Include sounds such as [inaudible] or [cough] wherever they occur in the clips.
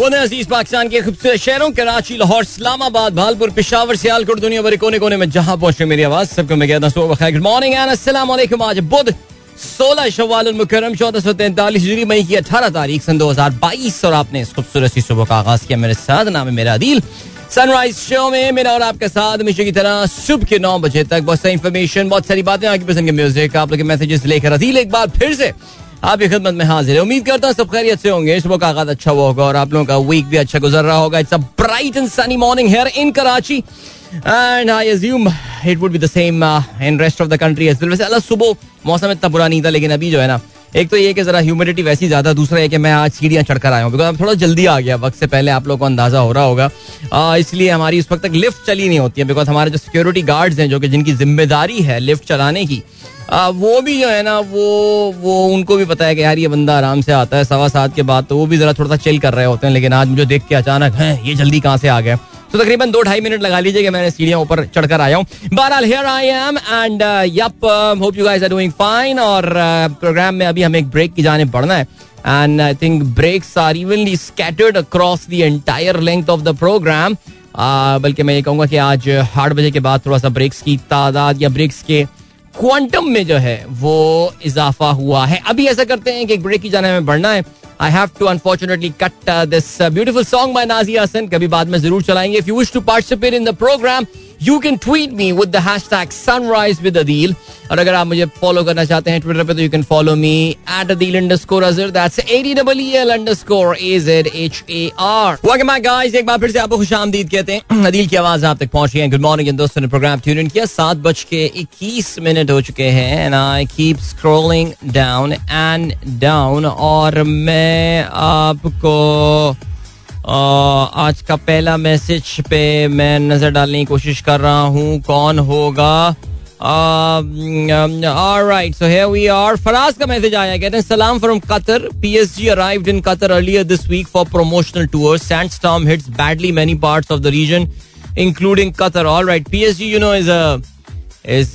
अज़ीज़ पाकिस्तान के खूबसूरत शहरों, कराची, लाहौर, इस्लामाबाद, भालपुर, पिशावर, सियालकोट, दुनिया भर कोने कोने में जहाँ पहुँचे मेरी आवाज़, सबको मैं कहता हूँ गुड मॉर्निंग एंड अस्सलाम आज बुध, सोलह शवाल मुकरम चौदह सौ तैंतालीस जुरी मई की अठारह तारीख, सन दो हज़ार बाईस, और आपने इस खूबसूरत सी सुबह का आगाज़ किया मेरे साथ, नाम है मेरा अदील सनराइज शो में मेरा और आपके साथ हमेशा की तरह सुबह के नौ बजे तक, बहुत सारी इन्फॉर्मेशन बहुत सारी बातें आपकी पसंद के म्यूज़िक आप लोग के मैसेजेस लेकर अदील एक बार फिर से आपकी खिदमत में हाजिर है। उम्मीद करता हूँ सब खैरियत से होंगे। सुबह का आगाज़ अच्छा हुआ होगा और आप लोगों का वीक भी अच्छा गुजर रहा होगा। It's a bright and sunny morning here in Karachi and I assume it would be the same in rest of the country as well वैसे अल्लाह सुबह मौसम इतना बुरा नहीं था, लेकिन अभी जो है ना एक तो ये कि जरा ह्यूमिडिटी वैसी ज़्यादा दूसरा है कि मैं आज सीढ़ियाँ चढ़कर आया हूँ बिकॉज़ थोड़ा जल्दी आ गया वक्त से पहले आप लोगों को अंदाज़ा हो रहा होगा। इसलिए हमारी उस वक्त तक लिफ्ट चली नहीं होती है बिकॉज़ हमारे जो सिक्योरिटी गार्ड्स हैं जो कि जिनकी ज़िम्मेदारी है लिफ्ट चलाने की आ, वो भी जो है ना वो वो उनको भी पता है कि यार ये बंदा आराम से आता है सवा सात के बाद तो वो भी जरा थोड़ा सा चिल कर रहे होते हैं लेकिन आज मुझे देख के अचानक है ये जल्दी कहाँ से आ गया? तो तकरीबन दो ढाई मिनट लगा लीजिए कि मैंने सीढ़ियाँ ऊपर चढ़कर आया हूँ। बहरहाल here I am and yup hope you guys are doing fine और प्रोग्राम में अभी हमें एक ब्रेक की जाने बढ़ना है। And I think breaks are evenly scattered across the entire length of the programme बल्कि मैं ये कहूँगा कि आज आठ बजे के बाद थोड़ा सा ब्रेक्स की तादाद या ब्रेक्स के क्वांटम में जो है, वो इजाफा हुआ है। अभी ऐसा करते हैं कि एक ब्रेक की जाने में बढ़ना है। I have to unfortunately cut this beautiful song by Nazia Hassan कभी बाद में ज़रूर चलाएँगे। If you wish to participate in the programme you can tweet me with the hashtag sunrise with Adeel और अगर आप मुझे फॉलो करना चाहते हैं ट्विटर पे तो you can follow me at Adeel underscore Azhar that's A D double E L underscore A Z H A R welcome back guys एक बार फिर से आपको खुशामदीद कहते हैं। अदील की आवाज़ आप तक पहुँच गई है गुड मॉर्निंग दोस्तों ने प्रोग्राम ट्यून इन किया। सात बज के इक्कीस मिनट हो चुके हैं and I keep scrolling down and down और मैं आपको आज का पहला मैसेज पे मैं नज़र डालने की कोशिश कर रहा हूँ। कौन होगा? राइट मैसेज आया, कहते हैं, सलाम from Qatar PSG arrived in Qatar earlier this week for hits badly many of the region including Qatar all right you know is is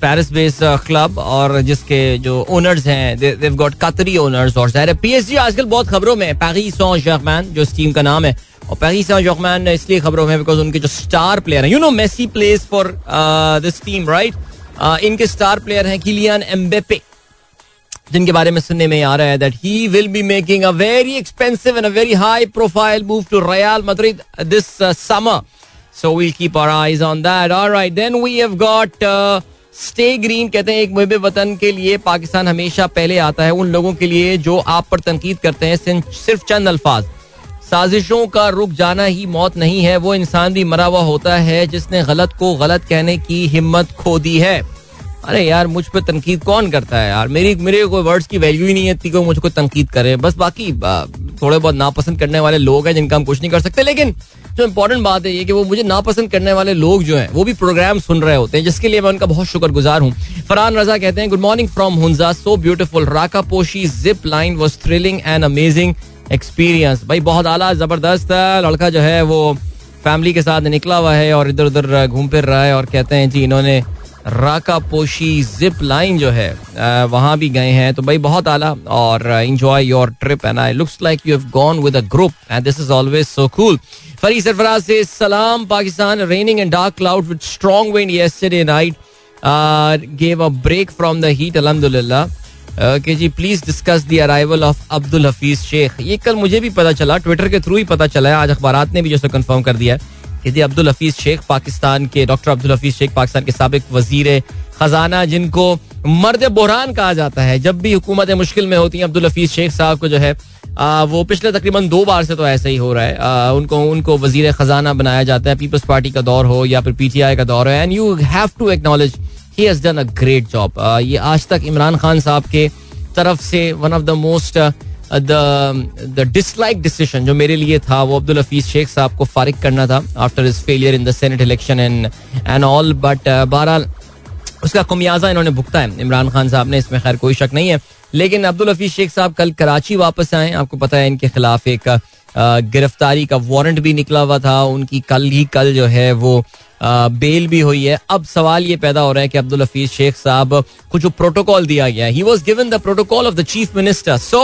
Paris base club और जिसके जो ओनर्स हैं देव गॉट कतरी owners और ज़ाहिर पीएसजी आजकल बहुत खबरों में पैगी सॉ जर्मैन जो इस टीम का नाम है। और पैगी सॉ जर्मैन इसलिए खबरों में बिकॉज़ उनके जो स्टार प्लेयर हैं you know Messi plays for this team right इनके स्टार प्लेयर हैं किलियन एम्बेपे जिनके बारे में सुनने में आ रहा है that he will be making a very expensive and a very high profile move to Real Madrid this summer So we'll keep our eyes on that. All right, then we have got uh, Stay Green. कहते हैं एक मुहब वतन के लिए पाकिस्तान हमेशा पहले आता है उन लोगों के लिए जो आप पर तनकीद करते हैं सिर्फ़ चंद अल्फाज। साजिशों का रुक जाना ही मौत नहीं है वो इंसान भी मरा हुआ होता है जिसने गलत को गलत कहने की हिम्मत खो दी है। अरे यार मुझ पर तनकीद कौन करता है यार? मेरी मेरे कोई वर्ड्स की वैल्यू ही नहीं है कोई मुझको तनकीद करे। बस बाकी थोड़े बहुत नापसंद करने वाले लोग हैं जिनका हम कुछ नहीं कर सकते लेकिन जो इम्पोर्टेंट बात है ये कि वो मुझे नापसंद करने वाले लोग जो हैं, वो भी प्रोग्राम सुन रहे होते हैं, जिसके लिए मैं उनका बहुत शुक्रगुजार हूँ। फरहान रजा कहते हैं good morning from Hunza so beautiful Rakaposhi zip line was thrilling and amazing experience भाई, बहुत आला, ज़बरदस्त लड़का जो है, वो फैमिली के साथ निकला हुआ है और इधर उधर घूम फिर रहा है और कहते हैं, जी, इन्होंने राका पोशी जिप लाइन जो है वहाँ भी गए हैं। तो भाई, बहुत आला और enjoy your trip and I looks like you have gone with a group and this is always so cool Fari Sarfaraz से सलाम, Pakistan raining and dark cloud with strong wind yesterday night gave a break from the heat अल्हम्दुलिल्लाह के जी please discuss the arrival of Abdul Hafeez Sheikh ये कल मुझे भी पता चला ट्विटर के थ्रू ही पता चला है, आज अखबार ने भी जैसे कंफर्म कर दिया है कि अब्दुल हफीज शेख पाकिस्तान के डॉक्टर अब्दुल हफीज शेख पाकिस्तान के सबक वज़ीर खजाना, जिनको मर्द बुरहान कहा जाता है। जब भी हुकूमत मुश्किल में होती है अब्दुल हफीज शेख साहब को जो है वो पिछले तकरीबन दो बार से तो ऐसा ही हो रहा है। उनको उनको वज़ीर खजाना बनाया जाता है, पीपल्स पार्टी का दौर हो या फिर पीटीआई का दौर हो। And you have to acknowledge he has done a great job ये आज तक इमरान खान साहब के तरफ़ से one of the most the dislike decision जो मेरे लिए था, वो अब्दुल हफीज शेख साहब को फारिग करना था after is failure in the senate election and and all but बहरहाल उसका खमियाजा इन्होंने भुगता है। इमरान खान साहब ने, इसमें खैर कोई शक नहीं है। लेकिन अब्दुल हफीज शेख साहब कल कराची वापस आए। आपको पता है, इनके खिलाफ एक गिरफ्तारी का वारंट भी निकला हुआ था। उनकी कल ही कल जो है वो बेल भी हुई है। अब सवाल ये पैदा हो रहा है कि अब्दुल हफीज शेख साहब को जो प्रोटोकॉल दिया गया he was given the protocol of the chief minister so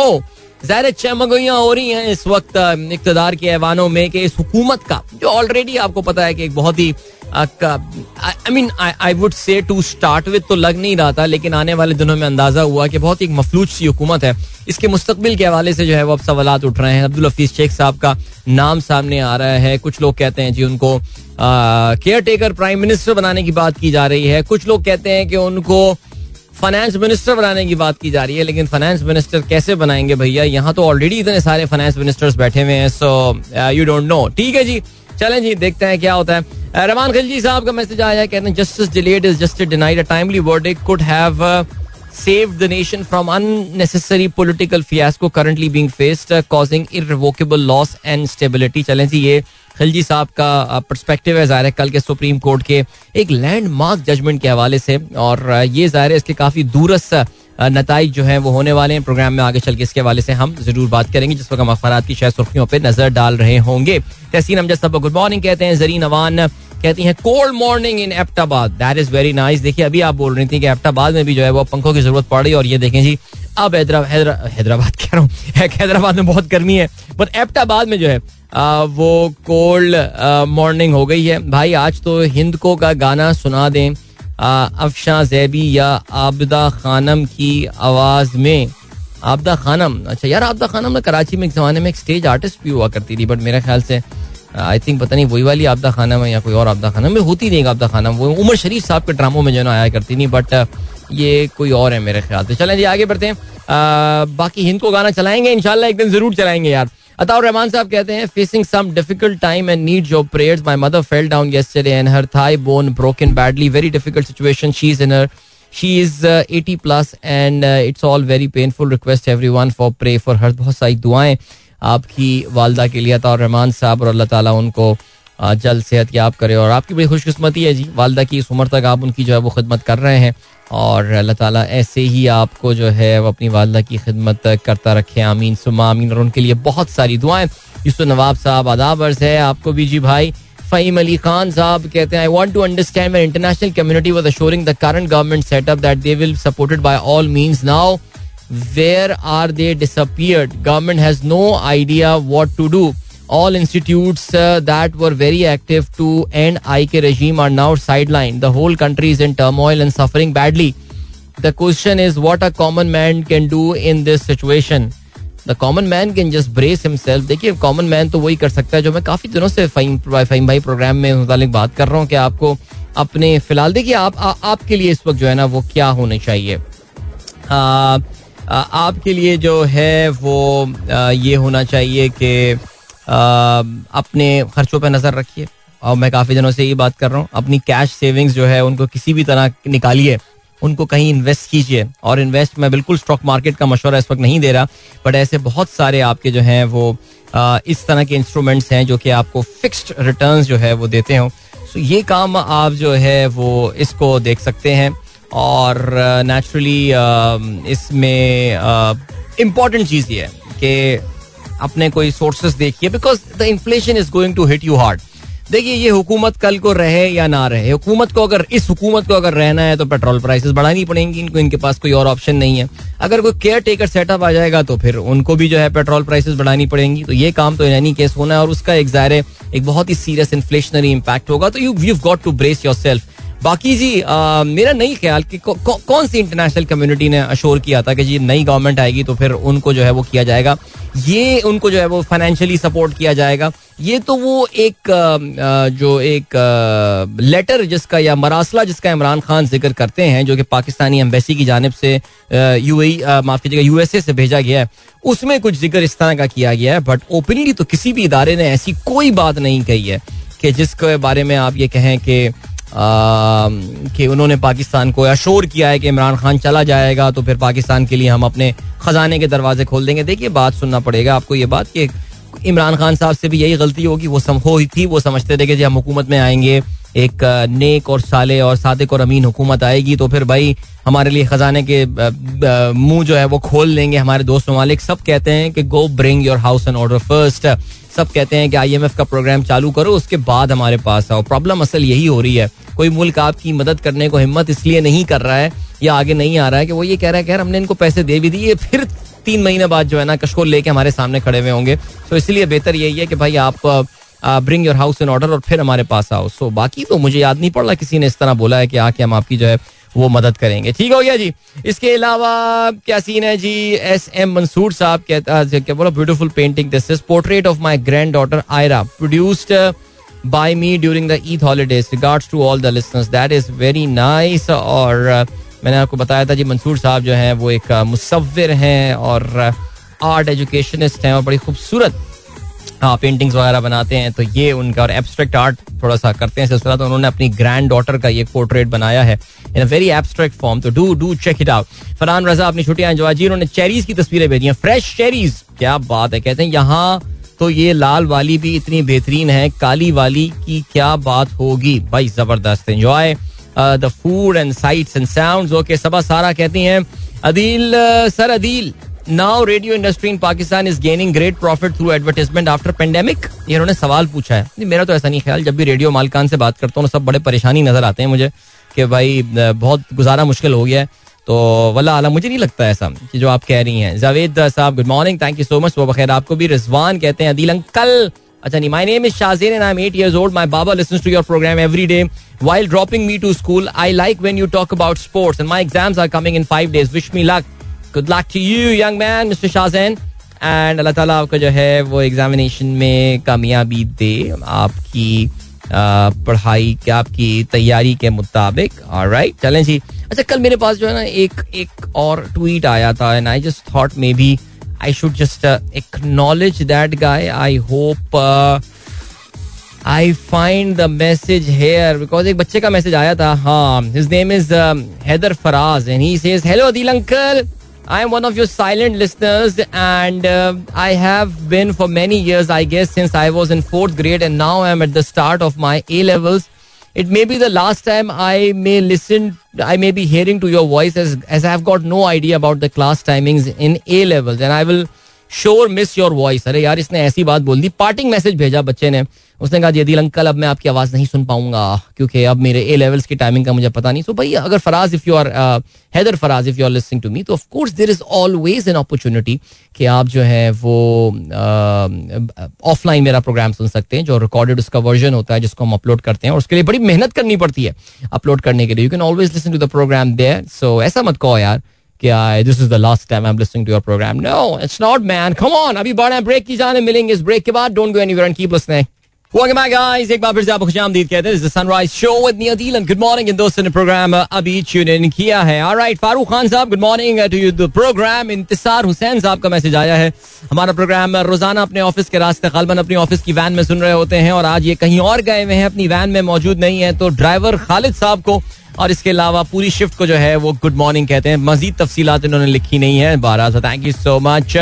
ज़ाहिर चमगोइयाँ हो रही हैं इस वक्त इकतदार के ऐवानों में कि इस हुकूमत का, जो ऑलरेडी आपको पता है कि एक बहुत ही I mean I would say to start with तो लग नहीं रहा था, लेकिन आने वाले दिनों में अंदाज़ा हुआ कि बहुत ही मफलूज सी हुकूमत है। इसके मुस्तबिल के हवाले से जो है वो अब सवाल उठ रहे हैं। अब्दुल हफीज शेख साहब का नाम सामने आ रहा है। कुछ लोग कहते हैं जी उनको केयर टेकर प्राइम मिनिस्टर बनाने की बात की जा रही है। कुछ लोग कहते हैं कि उनको फाइनेंस मिनिस्टर बनाने की बात की जा रही है, लेकिन फाइनेंस मिनिस्टर कैसे बनाएँगे भैया? यहाँ तो ऑलरेडी इतने सारे फाइनेंस मिनिस्टर्स बैठे हुए हैं सो यू डोंट नो ठीक है जी, चलें जी, देखते हैं क्या होता है। रमान खिलजी साहब का मैसेज आया है कहते हैं justice delayed is just denied a timely verdict could have saved the nation from unnecessary political fiasco currently being faced, uh, causing loss and stability. चलें जी ये खिलजी साहब का परस्पेक्टिव है ज़ाहिर कल के सुप्रीम कोर्ट के एक लैंडमार्क जजमेंट के हवाले से और ये ज़ाहिर इसके काफ़ी दूरस नतज जो है वो होने वाले हैं। प्रोग्राम में आगे चल के इसके हवाले से हम ज़रूर बात करेंगे जिस वक्त हम अखबार की शायद सुर्खियों पर नज़र डाल रहे होंगे। तहसीन अमजद साहब गुड मॉर्निंग कहते हैं जरीन अवान कहती हैं cold morning in Abbottabad that is very nice देखिए अभी आप बोल रही थी कि एप्टाबाद में भी जो है वो पंखों की ज़रूरत पड़ रही और ये देखें जी अब हैदराबाद कह रहा हूँ [laughs] हैदराबाद में बहुत गर्मी है। बट एप्टाबाद में जो है आ, वो कोल्ड मॉर्निंग हो गई है। भाई आज तो हिंद को का गाना सुना दें। अफशा जैबी या आबदा खानम की आवाज़ में। आबदा खानम अच्छा यार आबदा खानम ना कराची में एक जमाने में एक स्टेज आर्टिस्ट भी हुआ करती थी बट मेरे ख्याल से आई थिंक पता नहीं वही वाली आपदा खाना है या कोई और आपदा खाना में होती नहीं आपदा खाना वो उमर शरीफ साहब के ड्रामों में जो ना आया करती नहीं बट ये कोई और है मेरे ख्याल से। चलें जी, आगे बढ़ते हैं। बाकी हिंद को गाना चलाएँगे इनशाला एक दिन ज़रूर चलाएँगे यार। अताउर रहमान साहब कहते हैं facing some difficult time and need your prayers my mother fell down yesterday and her thigh bone broken badly very difficult situation she is in her she is eighty plus and it's all very painful request everyone for pray for her बहुत सारी दुआएँ आपकी वालदा के लिए अताउर रहमान साहब और अल्लाह ताला उनको जल्द सेहत याब करे। और आपकी बड़ी खुशकस्मती है जी। वालदा की इस उम्र तक आप उनकी जो है वो खिदमत कर रहे हैं। और अल्लाह ताला ऐसे ही आपको जो है वो अपनी वालदा की खिदमत करता रखे। आमीन। सुमा आमीन। और उनके लिए बहुत सारी दुआएँ। यूसुफ नवाब साहब आदाब अर्ज़ है आपको भी जी भाई। फ़हीम अली खान साहब कहते हैं I want to understand my international community was assuring the current government setup that they will supported by all means now where are they disappeared government has no idea what to do all institutes uh, that were very active to end IK regime are now sidelined. The whole country is in turmoil and suffering badly. The question is what a common man can do in this situation. The common man can just brace himself देखिए common man तो वही कर सकता है जो मैं काफ़ी दिनों से फाइम फाइम भाई प्रोग्राम में मुतालिक बात कर रहा हूँ कि आपको अपने फ़िलहाल देखिए आप आ, आपके लिए इस वक्त जो है ना वो क्या होना चाहिए आ, आ, आपके लिए जो है वो आ, ये होना चाहिए कि अपने खर्चों पर नज़र रखिए। और मैं काफ़ी दिनों से ये बात कर रहा हूँ अपनी कैश सेविंग्स जो है उनको किसी भी तरह निकालिए उनको कहीं इन्वेस्ट कीजिए। और इन्वेस्ट मैं बिल्कुल स्टॉक मार्केट का मशवरा इस वक्त नहीं दे रहा बट ऐसे बहुत सारे आपके जो हैं वो आ, इस तरह के इंस्ट्रूमेंट्स हैं जो कि आपको फिक्स्ड रिटर्न्स जो है वो देते हो। सो ये काम आप जो है वो इसको देख सकते हैं। और नेचुरली इसमें इंपॉर्टेंट चीज़ ये है कि अपने कोई सोर्सेज देखिए because the inflation is going to hit you hard देखिए, ये हुकूमत कल को रहे या ना रहे? हुकूमत को अगर, इस हुकूमत को अगर रहना है तो पेट्रोल प्राइसेस बढ़ानी पड़ेंगी, इनको, इनके पास कोई और ऑप्शन नहीं है। अगर कोई केयर टेकर सेटअप आ जाएगा तो फिर उनको भी जो है पेट्रोल प्राइसेस बढ़ानी पड़ेंगी। तो ये काम तो एनी केस होना है, और उसका एक ज़ाहिर एक बहुत ही सीरियस इन्फ्लेशनरी इम्पैक्ट होगा। तो you you got to brace yourself बाकी जी आ, मेरा नहीं ख्याल कि कौ, कौ, कौन सी इंटरनेशनल कम्युनिटी ने अशोर किया था कि जी नई गवर्नमेंट आएगी तो फिर उनको जो है वो किया जाएगा। ये उनको जो है वो फाइनेंशियली सपोर्ट किया जाएगा। ये तो वो एक जो एक लेटर जिसका या मरासला जिसका इमरान खान ज़िक्र करते हैं जो कि पाकिस्तानी एम्बेसी की जानब से यू माफ़ कीजिएगा यूएसए से भेजा गया है उसमें कुछ ज़िक्र इस तरह का किया गया है बट ओपनली तो किसी भी इदारे ने ऐसी कोई बात नहीं कही है कि जिसके बारे में आप ये कहें कि कि उन्होंने पाकिस्तान को अशोर किया है कि इमरान खान चला जाएगा तो फिर पाकिस्तान के लिए हम अपने खजाने के दरवाजे खोल देंगे। देखिए, बात सुनना पड़ेगा आपको ये बात कि इमरान खान साहब से भी यही गलती होगी, वो सम हो थी, वो समझते थे कि हम हुकूमत में आएँगे। एक नेक और साले और सादिक और अमीन हुकूमत आएगी तो फिर भाई हमारे लिए खजाने के मुँह जो है वो खोल लेंगे हमारे दोस्त ममालिक। सब कहते हैं कि go bring your house and order first सब कहते हैं कि आईएमएफ का प्रोग्राम चालू करो, उसके बाद हमारे पास आओ। प्रॉब्लम असल यही हो रही है। कोई मुल्क आपकी मदद करने को हिम्मत इसलिए नहीं कर रहा है या आगे नहीं आ रहा है कि वो ये कह रहा है कि हमने इनको पैसे दे भी दिए, फिर तीन महीने बाद जो है ना कशकोल लेके हमारे सामने खड़े हुए होंगे। तो इसलिए बेहतर यही है कि भाई आप bring your house in order और फिर हमारे पास आओ। सो बाकी तो मुझे याद नहीं पड़ रहा किसी ने इस तरह बोला है कि आके हम आपकी जो है वो मदद करेंगे। ठीक हो गया जी। इसके अलावा क्या सीन है जी? एस एम मंसूर साहब कहता क्या बोला beautiful painting this is portrait of my granddaughter Ayra produced by me during the Eid holidays regards to all the listeners that is very nice और uh, मैंने आपको बताया था जी मंसूर साहब जो हैं वो एक uh, मुसविर हैं और आर्ट uh, एजुकेशनिस्ट हैं और बड़ी खूबसूरत पेंटिंग्स वगैरह बनाते हैं तो ये उनका और एब्स्ट्रैक्ट आर्ट थोड़ा सा करते हैं सिलसिला। तो उन्होंने अपनी ग्रैंड डॉटर का ये पोर्ट्रेट बनाया है in a very abstract form तो do do check it out Farhan Raza, अपनी छुट्टियाँ एंजॉय जी, उन्होंने चेरीज की तस्वीरें भेजी हैं फ्रेश चेरीज क्या बात है, कहते हैं, यहाँ तो ये लाल वाली भी इतनी बेहतरीन है, काली वाली की क्या बात होगी? भाई ज़बरदस्त enjoy the food and sights and sounds okay, Saba Sara कहती हैं, Adeel sir Adeel now radio industry in Pakistan is gaining great profit through advertisement after pandemic ये उन्होंने सवाल पूछा है। मेरा तो ऐसा नहीं ख्याल। जब भी रेडियो मालकान से बात करता हूँ सब बड़े परेशानी नज़र आते हैं मुझे कि भाई बहुत गुजारा मुश्किल हो गया है। तो वल्ला आला, मुझे नहीं लगता ऐसा कि जो आप कह रही हैं। जावेद साहब good morning thank you so much वो बखैर, आपको भी रिजवान कहते हैं अदील अंकल। अच्छा नहीं my name is Shazeen and I am 8 years old my baba listens to your programme every day while dropping me to school. I like when you talk about sports and my exams are coming in 5 days wish me luck. Good luck to you young man mister Shahzain and अल्लाह ताला आपको जो है वो examination में कामयाबी दे, आपकी पढ़ाई के, आपकी तैयारी के मुताबिक। राइट चलें जी। अच्छा कल मेरे पास जो है ना एक एक और ट्वीट आया था and I just thought maybe I should just acknowledge that guy I hope I find the message here because एक बच्चे का मैसेज आया था हाँ। His name is Haider Faraz and he says hello Adeel uncle I am one of your silent listeners and I have been for many years I guess since I was in fourth grade and now I am at the start of my A levels it may be the last time I may listen I may be hearing to your voice as I have got no idea about the class timings in A levels and I will sure miss your voice अरे यार, इसने ऐसी बात बोल दी। Parting message भेजा बच्चे ने। उसने कहा जदील अंकल अब मैं आपकी आवाज़ नहीं सुन पाऊँगा क्योंकि अब मेरे ए लेवल्स की टाइमिंग का मुझे पता नहीं। सो भाई अगर Faraz if you are Haider Faraz if you are listening to me तो of course there is always an opportunity कि आप जो है वो ऑफलाइन uh, मेरा प्रोग्राम सुन सकते हैं जो रिकॉर्डेड उसका वर्जन होता है जिसको हम अपलोड करते हैं और उसके लिए बड़ी मेहनत करनी पड़ती है अपलोड करने के लिए। You can always listen to the programme there so ऐसा मत कहो यार क्या this is the last time I am listening to your programme no it's not man come on अभी बड़ा ब्रेक की जाने मिलेंगे इस ब्रेक के बाद। Don't go anywhere and keep listening Welcome back, guys. एक बार फिर से आपको खुशामदीद कहते हैं। This is the Sunrise Show with me, Adil, good morning. इन दोस्तों ने प्रोग्राम अभी ट्यून इन किया है। All right, फारूक खान साहब good morning to you the programme Intezar Hussain साहब का मैसेज आया है। हमारा प्रोग्राम रोज़ाना अपने ऑफ़िस के रास्ते गलबन अपनी ऑफ़िस की वैन में सुन रहे होते हैं और आज ये कहीं और गए हुए हैं अपनी वैन में मौजूद नहीं है तो ड्राइवर खालिद साहब को और इसके अलावा पूरी शिफ्ट को जो है वो गुड मॉर्निंग कहते हैं। मजीद तफसीलात इन्होंने लिखी नहीं है बारह so thank you so much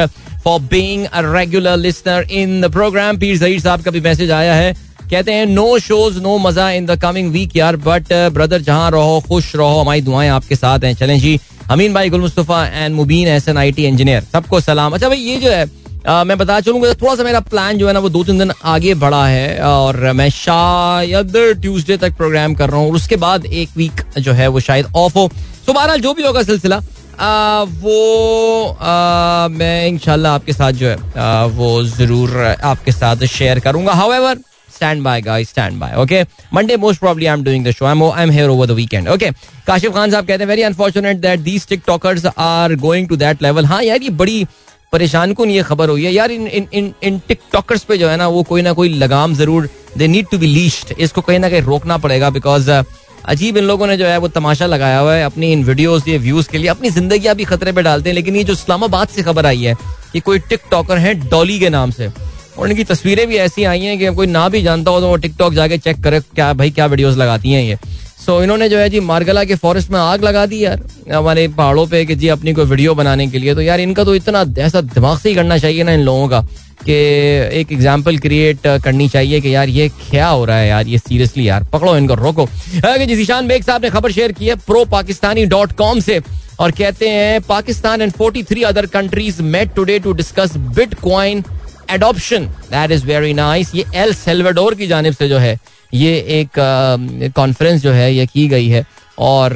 for being a regular listener in the programme Peer Zaheer साहब का भी मैसेज आया है। कहते हैं नो शोज़ नो मज़ा इन द कमिंग वीक यार बट ब्रदर जहाँ रहो खुश रहो हमारी दुआएँ आपके साथ हैं। चलें जी अमीन भाई Gul Mustafa and Mubeen Ahsan I T engineer सबको सलाम। अच्छा भाई ये जो है आ, मैं बता चलूँगा थोड़ा सा मेरा प्लान जो है ना वो दो तीन दिन आगे बढ़ा है और मैं शायद ट्यूसडे तक प्रोग्राम कर रहा हूँ उसके बाद एक वीक जो है वो शायद ऑफ़ हो। तो बहरहाल जो भी होगा सिलसिला आ, वो आ, मैं इंशाल्लाह आपके साथ जो है आ, वो ज़रूर आपके साथ शेयर करूँगा। However however stand by guys stand by okay? Monday most probably i'm doing the show. I'm i'm here over the weekend okay? Kashif Khan साहब कहते हैं very unfortunate that these TikTokers are going to that level हाँ यार ये बड़ी परेशान कौन ये खबर हुई है? यार इन इन इन इन टिकटॉकर्स पे जो है ना वो कोई ना कोई लगाम ज़रूर they need to be least इसको कहीं ना कहीं रोकना पड़ेगा बिकॉज़ uh, अजीब इन लोगों ने जो है वो तमाशा लगाया हुआ है अपनी इन वीडियोस ये व्यूज़ के लिए। अपनी ज़िंदगी भी खतरे पे डालते हैं, लेकिन ये जो इस्लामाबाद से खबर आई है कि कोई टिकटॉकर है डॉली के नाम से। और इनकी तस्वीरें भी ऐसी आई हैं कि कोई ना भी जानता हो तो वो टिकटॉक जाके चेक करे, क्या भाई, क्या वीडियोज़ लगाती हैं ये। सो इन्होंने जो है जी मारगला के फॉरेस्ट में आग लगा दी यार। हमारे पहाड़ों पे कि जी अपनी कोई वीडियो बनाने के लिए। तो यार, इनका तो इतना ऐसा दिमाग से ही करना चाहिए ना इन लोगों का कि एक एग्ज़ाम्पल क्रिएट करनी चाहिए कि यार, ये क्या हो रहा है यार? ये सीरियसली यार, पकड़ो इनको, रोको। जी, जीशान बेग साहब ने खबर शेयर की है प्रो पाकिस्तानी डॉट कॉम से और कहते हैं, Pakistan and forty three other countries met today to discuss bitcoin adoption that is very nice ये एल सेल्वाडोर की जानब से जो है ये एक कॉन्फ्रेंस जो है ये की गई है। और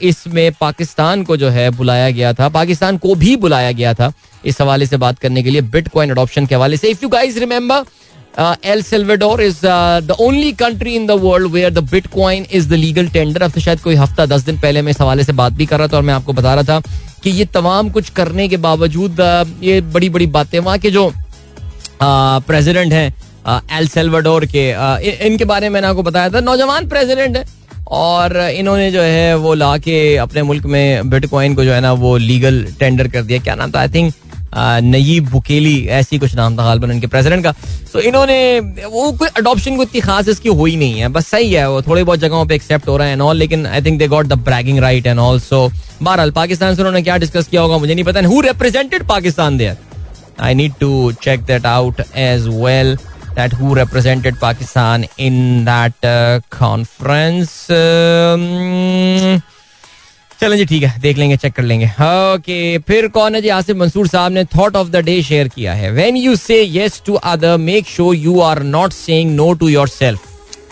इसमें पाकिस्तान को जो है बुलाया गया था पाकिस्तान को भी बुलाया गया था इस हवाले से बात करने के लिए बिटकॉइन अडॉप्शन के हवाले से। If you guys remember El Salvador is the only country in the world where the bitcoin is the legal tender अब तो शायद कोई हफ़्ता दस दिन पहले मैं इस हवाले से बात भी कर रहा था और मैं आपको बता रहा था कि ये तमाम कुछ करने के बावजूद ये बड़ी बड़ी बातें वहाँ के जो प्रेसिडेंट uh, हैं एल सेल्वाडोर के इनके बारे में मैंने आपको बताया था। नौजवान प्रेसिडेंट है और इन्होंने जो है वो ला के अपने मुल्क में बिटकॉइन को जो है ना वो लीगल टेंडर कर दिया। क्या नाम था? आई थिंक नयीब बुकेली, ऐसी कुछ नाम था गालबन इनके प्रेसिडेंट का। तो इन्होंने वो कोई अडॉप्शन को इतनी खास इसकी हुई नहीं है। बस सही है, वो थोड़ी बहुत जगहों पे एक्सेप्ट हो रहा है एंड ऑल लेकिन I think they got the bragging right and also बहरहाल, पाकिस्तान से उन्होंने क्या डिस्कस किया होगा मुझे नहीं पता। Who represented Pakistan there I need to check that out as well that who represented Pakistan in that uh, conference. Um, चलें जी ठीक है देख लेंगे चेक कर लेंगे। ओके फिर कौन है जी? आसिफ मंसूर साहब ने thought of the day share किया है। When you say yes to other make sure you are not saying no to yourself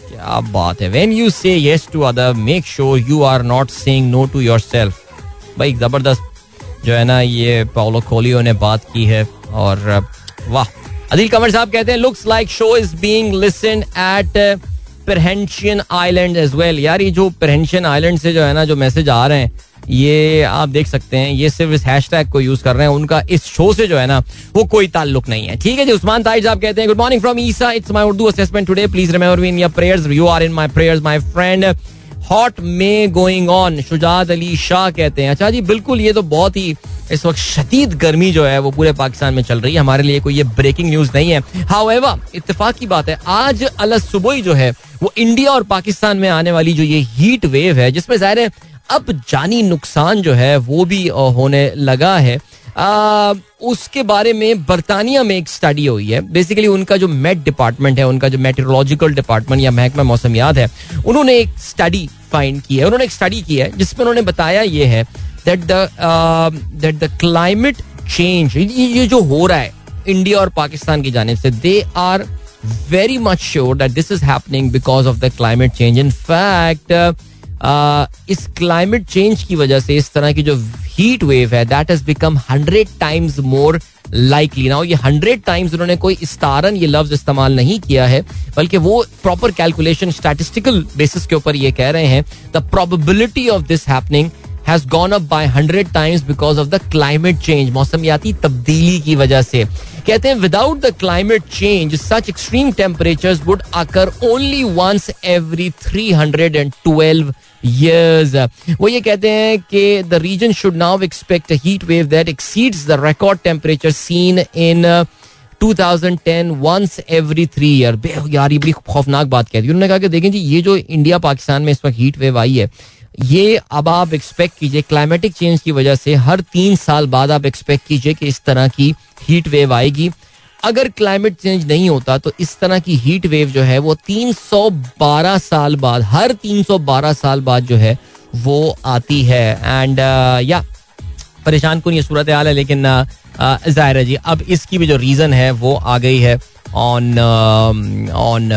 क्या बात है। When you say yes to other make sure you are not saying no to yourself भाई ज़बरदस्त जो है ना ये पाओलो कोलियो ने बात की है और वाह। अदिल कमर साहब कहते हैं looks like show is being listen at Perhentian island as well यार, ये जो पेरहेंशियन आइलैंड से जो है ना, जो मैसेज आ रहे हैं, ये आप देख सकते हैं, ये सिर्फ़ इस हैशटैग को यूज़ कर रहे हैं, उनका इस शो से जो है ना, वो कोई ताल्लुक नहीं है। ठीक है जी, उस्मान ताइज साहब कहते हैं good morning from Isa it's my Urdu assessment today please remember me in your prayers you are in my prayers my friend hot may going on Shujaat Ali Shah कहते हैं। अच्छा जी बिल्कुल ये तो बहुत ही इस वक्त शदीद गर्मी जो है वो पूरे पाकिस्तान में चल रही है। हमारे लिए कोई ये ब्रेकिंग न्यूज़ नहीं है। हाउ इतफाक की बात है आज अल सुबह जो है वो इंडिया और पाकिस्तान में आने वाली जो ये हीट वेव है जिसमें ज़ाहिर है अब जानी नुकसान जो है वो भी होने लगा है। आ, उसके बारे में बरतानिया में एक स्टडी हुई है। बेसिकली उनका जो मेट डिपार्टमेंट है उनका जो मेट्रोलॉजिकल डिपार्टमेंट या महकमा मौसमियात है उन्होंने एक स्टडी फाइंड की है उन्होंने एक स्टडी की है जिसमें उन्होंने बताया ये है that the that the climate change ये जो हो रहा है इंडिया और पाकिस्तान की जानब से they are very much sure that this is happening because of the climate change in fact इस क्लाइमेट चेंज की वजह से, इस तरह की जो हीट वेव है that has become hundred times more likely ना ये हंड्रेड टाइम्स उन्होंने कोई इस्तारन ये लफ्ज इस्तेमाल नहीं किया है, बल्कि वो प्रॉपर कैलकुलेशन स्टैटिस्टिकल बेसिस के ऊपर ये कह रहे हैं the probability of this happening has gone up by hundred times because of the climate change मौसमियाती तब्दीली की वजह से। कहते हैं without the climate change such extreme temperature would occur only once every three hundred and twelve years. वो ये कहते हैं कि the region should now expect heat wave that exceeds the record temperature seen in 2010 once every three year यार, ये बड़ी खौफनाक बात कहती है। उन्होंने कहा कि देखें जी, ये जो इंडिया पाकिस्तान में इस वक्त हीट वेव आई है ये अब आप एक्सपेक्ट कीजिए क्लाइमेटिक चेंज की वजह से हर तीन साल बाद आप एक्सपेक्ट कीजिए कि इस तरह की हीट वेव आएगी। अगर क्लाइमेट चेंज नहीं होता तो इस तरह की हीट वेव जो है वो 312 साल बाद हर 312 साल बाद जो है वो आती है। एंड या uh, परेशान कौन ये सूरत हाल है लेकिन uh, ज़ाहिर है जी, अब इसकी भी जो रीज़न है, वो आ गई है ऑन ऑन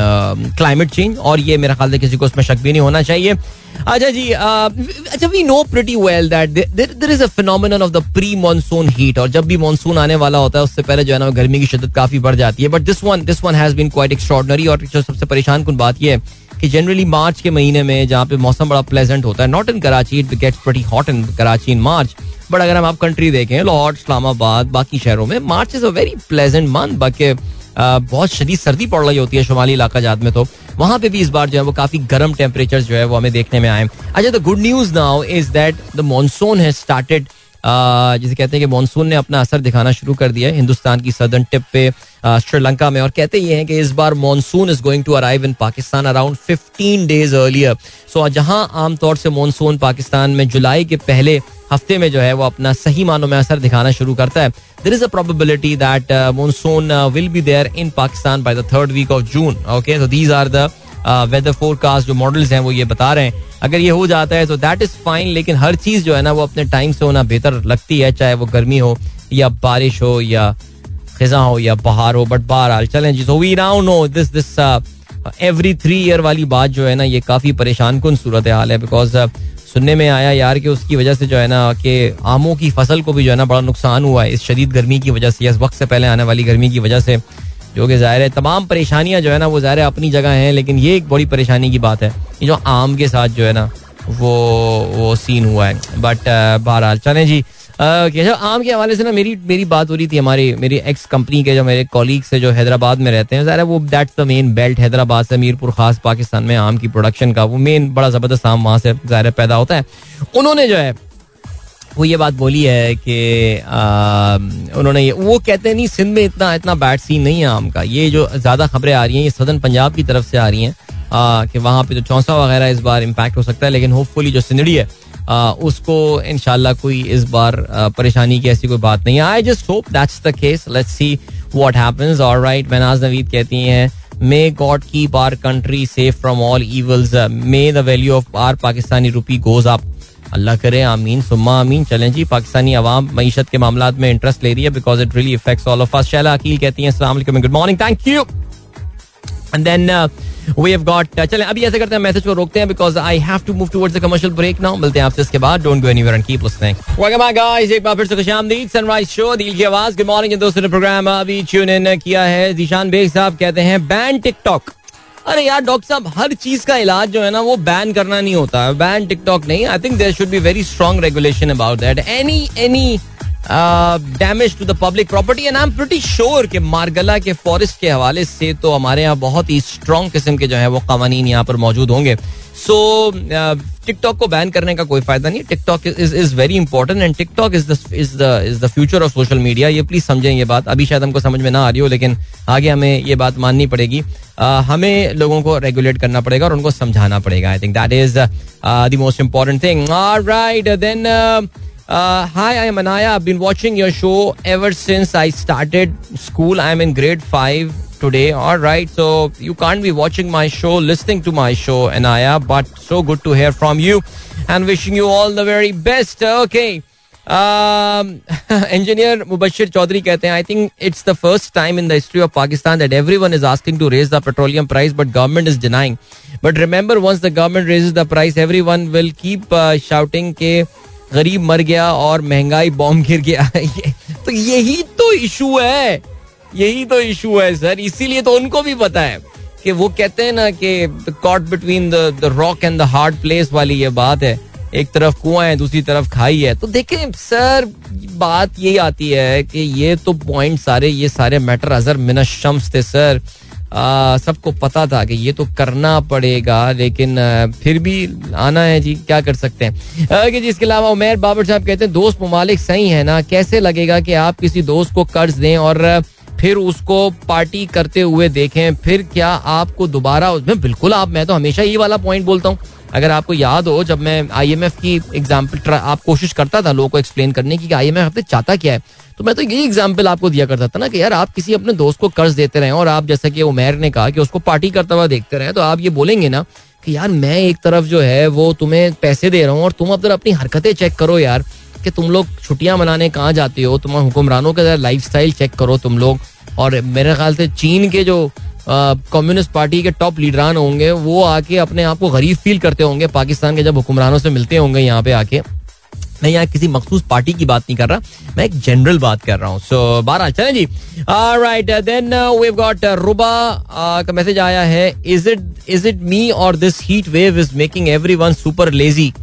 क्लाइमेट चेंज और ये मेरा ख्याल है किसी को उसमें शक भी नहीं होना चाहिए। अच्छा जी अच्छा we know pretty well that there is a phenomenon of the pre monsoon heat और जब भी मानसून आने वाला होता है, उससे पहले जो है ना, गर्मी की शिद्दत काफ़ी बढ़ जाती है। But this one this one has been quite extraordinary और जो सबसे परेशान कन बात यह है कि जनरली मार्च के महीने में जहाँ पे मौसम बड़ा प्लेजेंट होता है not in Karachi it gets pretty hot in Karachi in March. But अगर हम आप कंट्री देखें लाहौर इस्लामाबाद बाकी शहरों में, March is a very pleasant month बाकी बहुत शदीद सर्दी पड़ रही होती है शुमाली इलाका जात में तो। वहाँ पे भी इस बार जो है वो काफ़ी गर्म टेम्परेचर जो है वो हमें देखने में आए अच्छा the good news now is that the monsoon has started जिसे कहते हैं कि मानसून ने अपना असर दिखाना शुरू कर दिया है हिंदुस्तान की सदर्न टिप पे श्रीलंका में। और कहते ये हैं कि इस बार monsoon is going to arrive in Pakistan around 15 days earlier so जहाँ आमतौर से मानसून पाकिस्तान में जुलाई के पहले हफ़्ते में जो है वो अपना सही मानों में असर दिखाना शुरू करता है। There is a probability that monsoon will be there in Pakistan by the third week of June okay so these are the weather forecast जो मॉडल्स हैं वो ये बता रहे हैं। अगर ये हो जाता है तो दैट इज़ फाइन लेकिन हर चीज़ जो है ना, वो अपने टाइम से होना बेहतर लगती है, चाहे वो गर्मी हो, या बारिश हो, या खिजा हो, या बहार हो बट बहरहाल, चलें जी so we now know this this every three year वाली बात जो है ना, ये काफ़ी परेशान कन सूरत हाल है बिकॉज़ सुनने में आया यार कि उसकी वजह से जो है ना, कि आमों की फ़सल को भी जो है ना, बड़ा नुकसान हुआ है। इस शदीद गर्मी की वजह से इस वक्त से पहले आने वाली गर्मी की वजह से जो कि ज़ाहिर है, तमाम परेशानियाँ जो है ना, वो ज़ाहिर अपनी जगह हैं, लेकिन ये एक बड़ी परेशानी की बात है जो आम के साथ जो है ना, वो वो सीन हुआ है। बट बहरहाल, चलें जी। अच्छा आम के हवाले से ना, मेरी मेरी बात हो रही थी हमारी, मेरी एक्स कंपनी के जो मेरे कॉलीग से जो हैदराबाद में रहते हैं, ज़ाहिर वो that's the main belt Hyderabad से, मीरपुर खास पाकिस्तान में आम की प्रोडक्शन का वो मेन बड़ा ज़बरदस्त आम वहाँ से ज़ाहिर पैदा होता है। उन्होंने जो है वो ये बात बोली है कि उन्होंने ये वो कहते हैं नहीं सिंध में इतना इतना बैड सीन नहीं है आम का। ये जो ज़्यादा खबरें आ रही हैं ये सदन पंजाब की तरफ़ से आ रही हैं। कि वहाँ पे जो चौंसा वगैरह इस बार इम्पैक्ट हो सकता है लेकिन होपफुली जो सिंधड़ी है आ, उसको इनशाला कोई इस बार परेशानी की ऐसी कोई बात नहीं I just hope that's the case let's see what happens alright Mahnaz Naveed कहती हैं may God keep our country safe from all evils may the value of our Pakistani rupee goes up Allah करे, आमीन, सुम्मा, आमीन। चलें जी, पाकिस्तानी अवाम मीशत के मामला में इंटरेस्ट ले रही है because it really affects all of us Shaila Aqeel कहती हैं, अस्सलाम वालेकुम good morning thank you and then we have got चलें, अभी ऐसे करते हैं मैसेज को रोकते हैं because I have to move towards the commercial break now मिलते हैं आपसे इसके बाद। Don't go anywhere and keep listening welcome back guys एक बार फिर से खुशामदीद सनराइज शो दिल की आवाज़। गुड मॉर्निंग दोस्तों ने प्रोग्राम अभी ट्यून इन किया है। जीशान बेग साहब कहते हैं बैन टिकटॉक अरे यार, डॉक्टर साहब, हर चीज़ का इलाज जो है ना, वो बैन करना नहीं होता। बैन टिकटॉक नहीं I think there should be very strong regulation about that any any damage to the public property and I am pretty sure कि मारगला के फॉरेस्ट के हवाले से तो हमारे यहाँ बहुत ही स्ट्रॉन्ग किस्म के जो है, वो कवानीन यहाँ पर मौजूद होंगे। सो टिकटॉक को बैन करने का कोई फ़ायदा नहीं TikTok is is very important and TikTok is is the is the future of social media ये प्लीज़ समझें ये बात। अभी शायद हमको समझ में ना आ रही हो लेकिन आगे हमें ये बात माननी पड़ेगी। Uh, हमें लोगों को रेगुलेट करना पड़ेगा और उनको समझाना पड़ेगा। I think that is the most important thing right then Uh, hi, I am Anaya. I've been watching your show ever since I started school. I'm in grade 5 today. All right. So you can't be watching my show, listening to my show, Anaya, but so good to hear from you and wishing you all the very best. Okay. Engineer Mubashir Chaudhry कहते हैं I think it's the first time in the history of Pakistan that everyone is asking to raise the petroleum price but government is denying but remember once the government raises the price everyone will keep shouting के गरीब मर गया और महँगाई bomb गिर गया ये, तो यही तो इशू है यही तो इशू है सर इसीलिए तो उनको भी पता है कि वो कहते हैं ना कि caught between the rock and the hard place वाली ये बात है। एक तरफ़ कुआँ है दूसरी तरफ़ खाई है। तो देखें सर बात यही आती है कि ये तो पॉइंट सारे ये सारे मैटर अजर मिनशम्स थे सर सबको पता था कि ये तो करना पड़ेगा लेकिन आ, फिर भी आना है जी क्या कर सकते हैं? कि जिसके अलावा उमेर बाबर साहब कहते हैं दोस्त ममालिक सही है ना? कैसे लगेगा कि आप किसी दोस्त को कर्ज दें और फिर उसको पार्टी करते हुए देखें, फिर क्या आपको दोबारा उसमें, बिल्कुल आप, मैं तो हमेशा ये वाला पॉइंट बोलता हूँ। अगर आपको याद हो, जब मैं आईएमएफ की एग्ज़ाम्पल आप कोशिश करता था लोगों को एक्सप्लेन करने की आई आईएमएफ चाहता क्या है तो मैं तो यही एग्ज़ाम्पल आपको दिया करता था ना कि यार आप किसी अपने दोस्त को कर्ज देते रहे और आप जैसा कि उमेर ने कहा कि उसको पार्टी करता हुआ देखते रहे तो आप ये बोलेंगे ना कि यार मैं एक तरफ़ जो है वो तुम्हें पैसे दे रहा हूँ और तुम अब अपनी हरकतें चेक करो यार। कि तुम लोग छुट्टियाँ मनाने कहाँ जाते हो? तुम हुक्मरानों का लाइफ स्टाइल चेक करो तुम लोग। और मेरे ख्याल से चीन के जो कम्युनिस्ट पार्टी के टॉप लीडरान होंगे, वो आके अपने आप को गरीब फील करते होंगे, पाकिस्तान के जब हुक्मरानों से मिलते होंगे यहाँ पे आके। मैं यहाँ किसी मखसूस पार्टी की बात नहीं कर रहा, मैं एक जनरल बात कर रहा हूँ। सो बारह चले जी। Right then we got Ruba का मैसेज आया है is it is it me और this heat wave is making everyone super lazy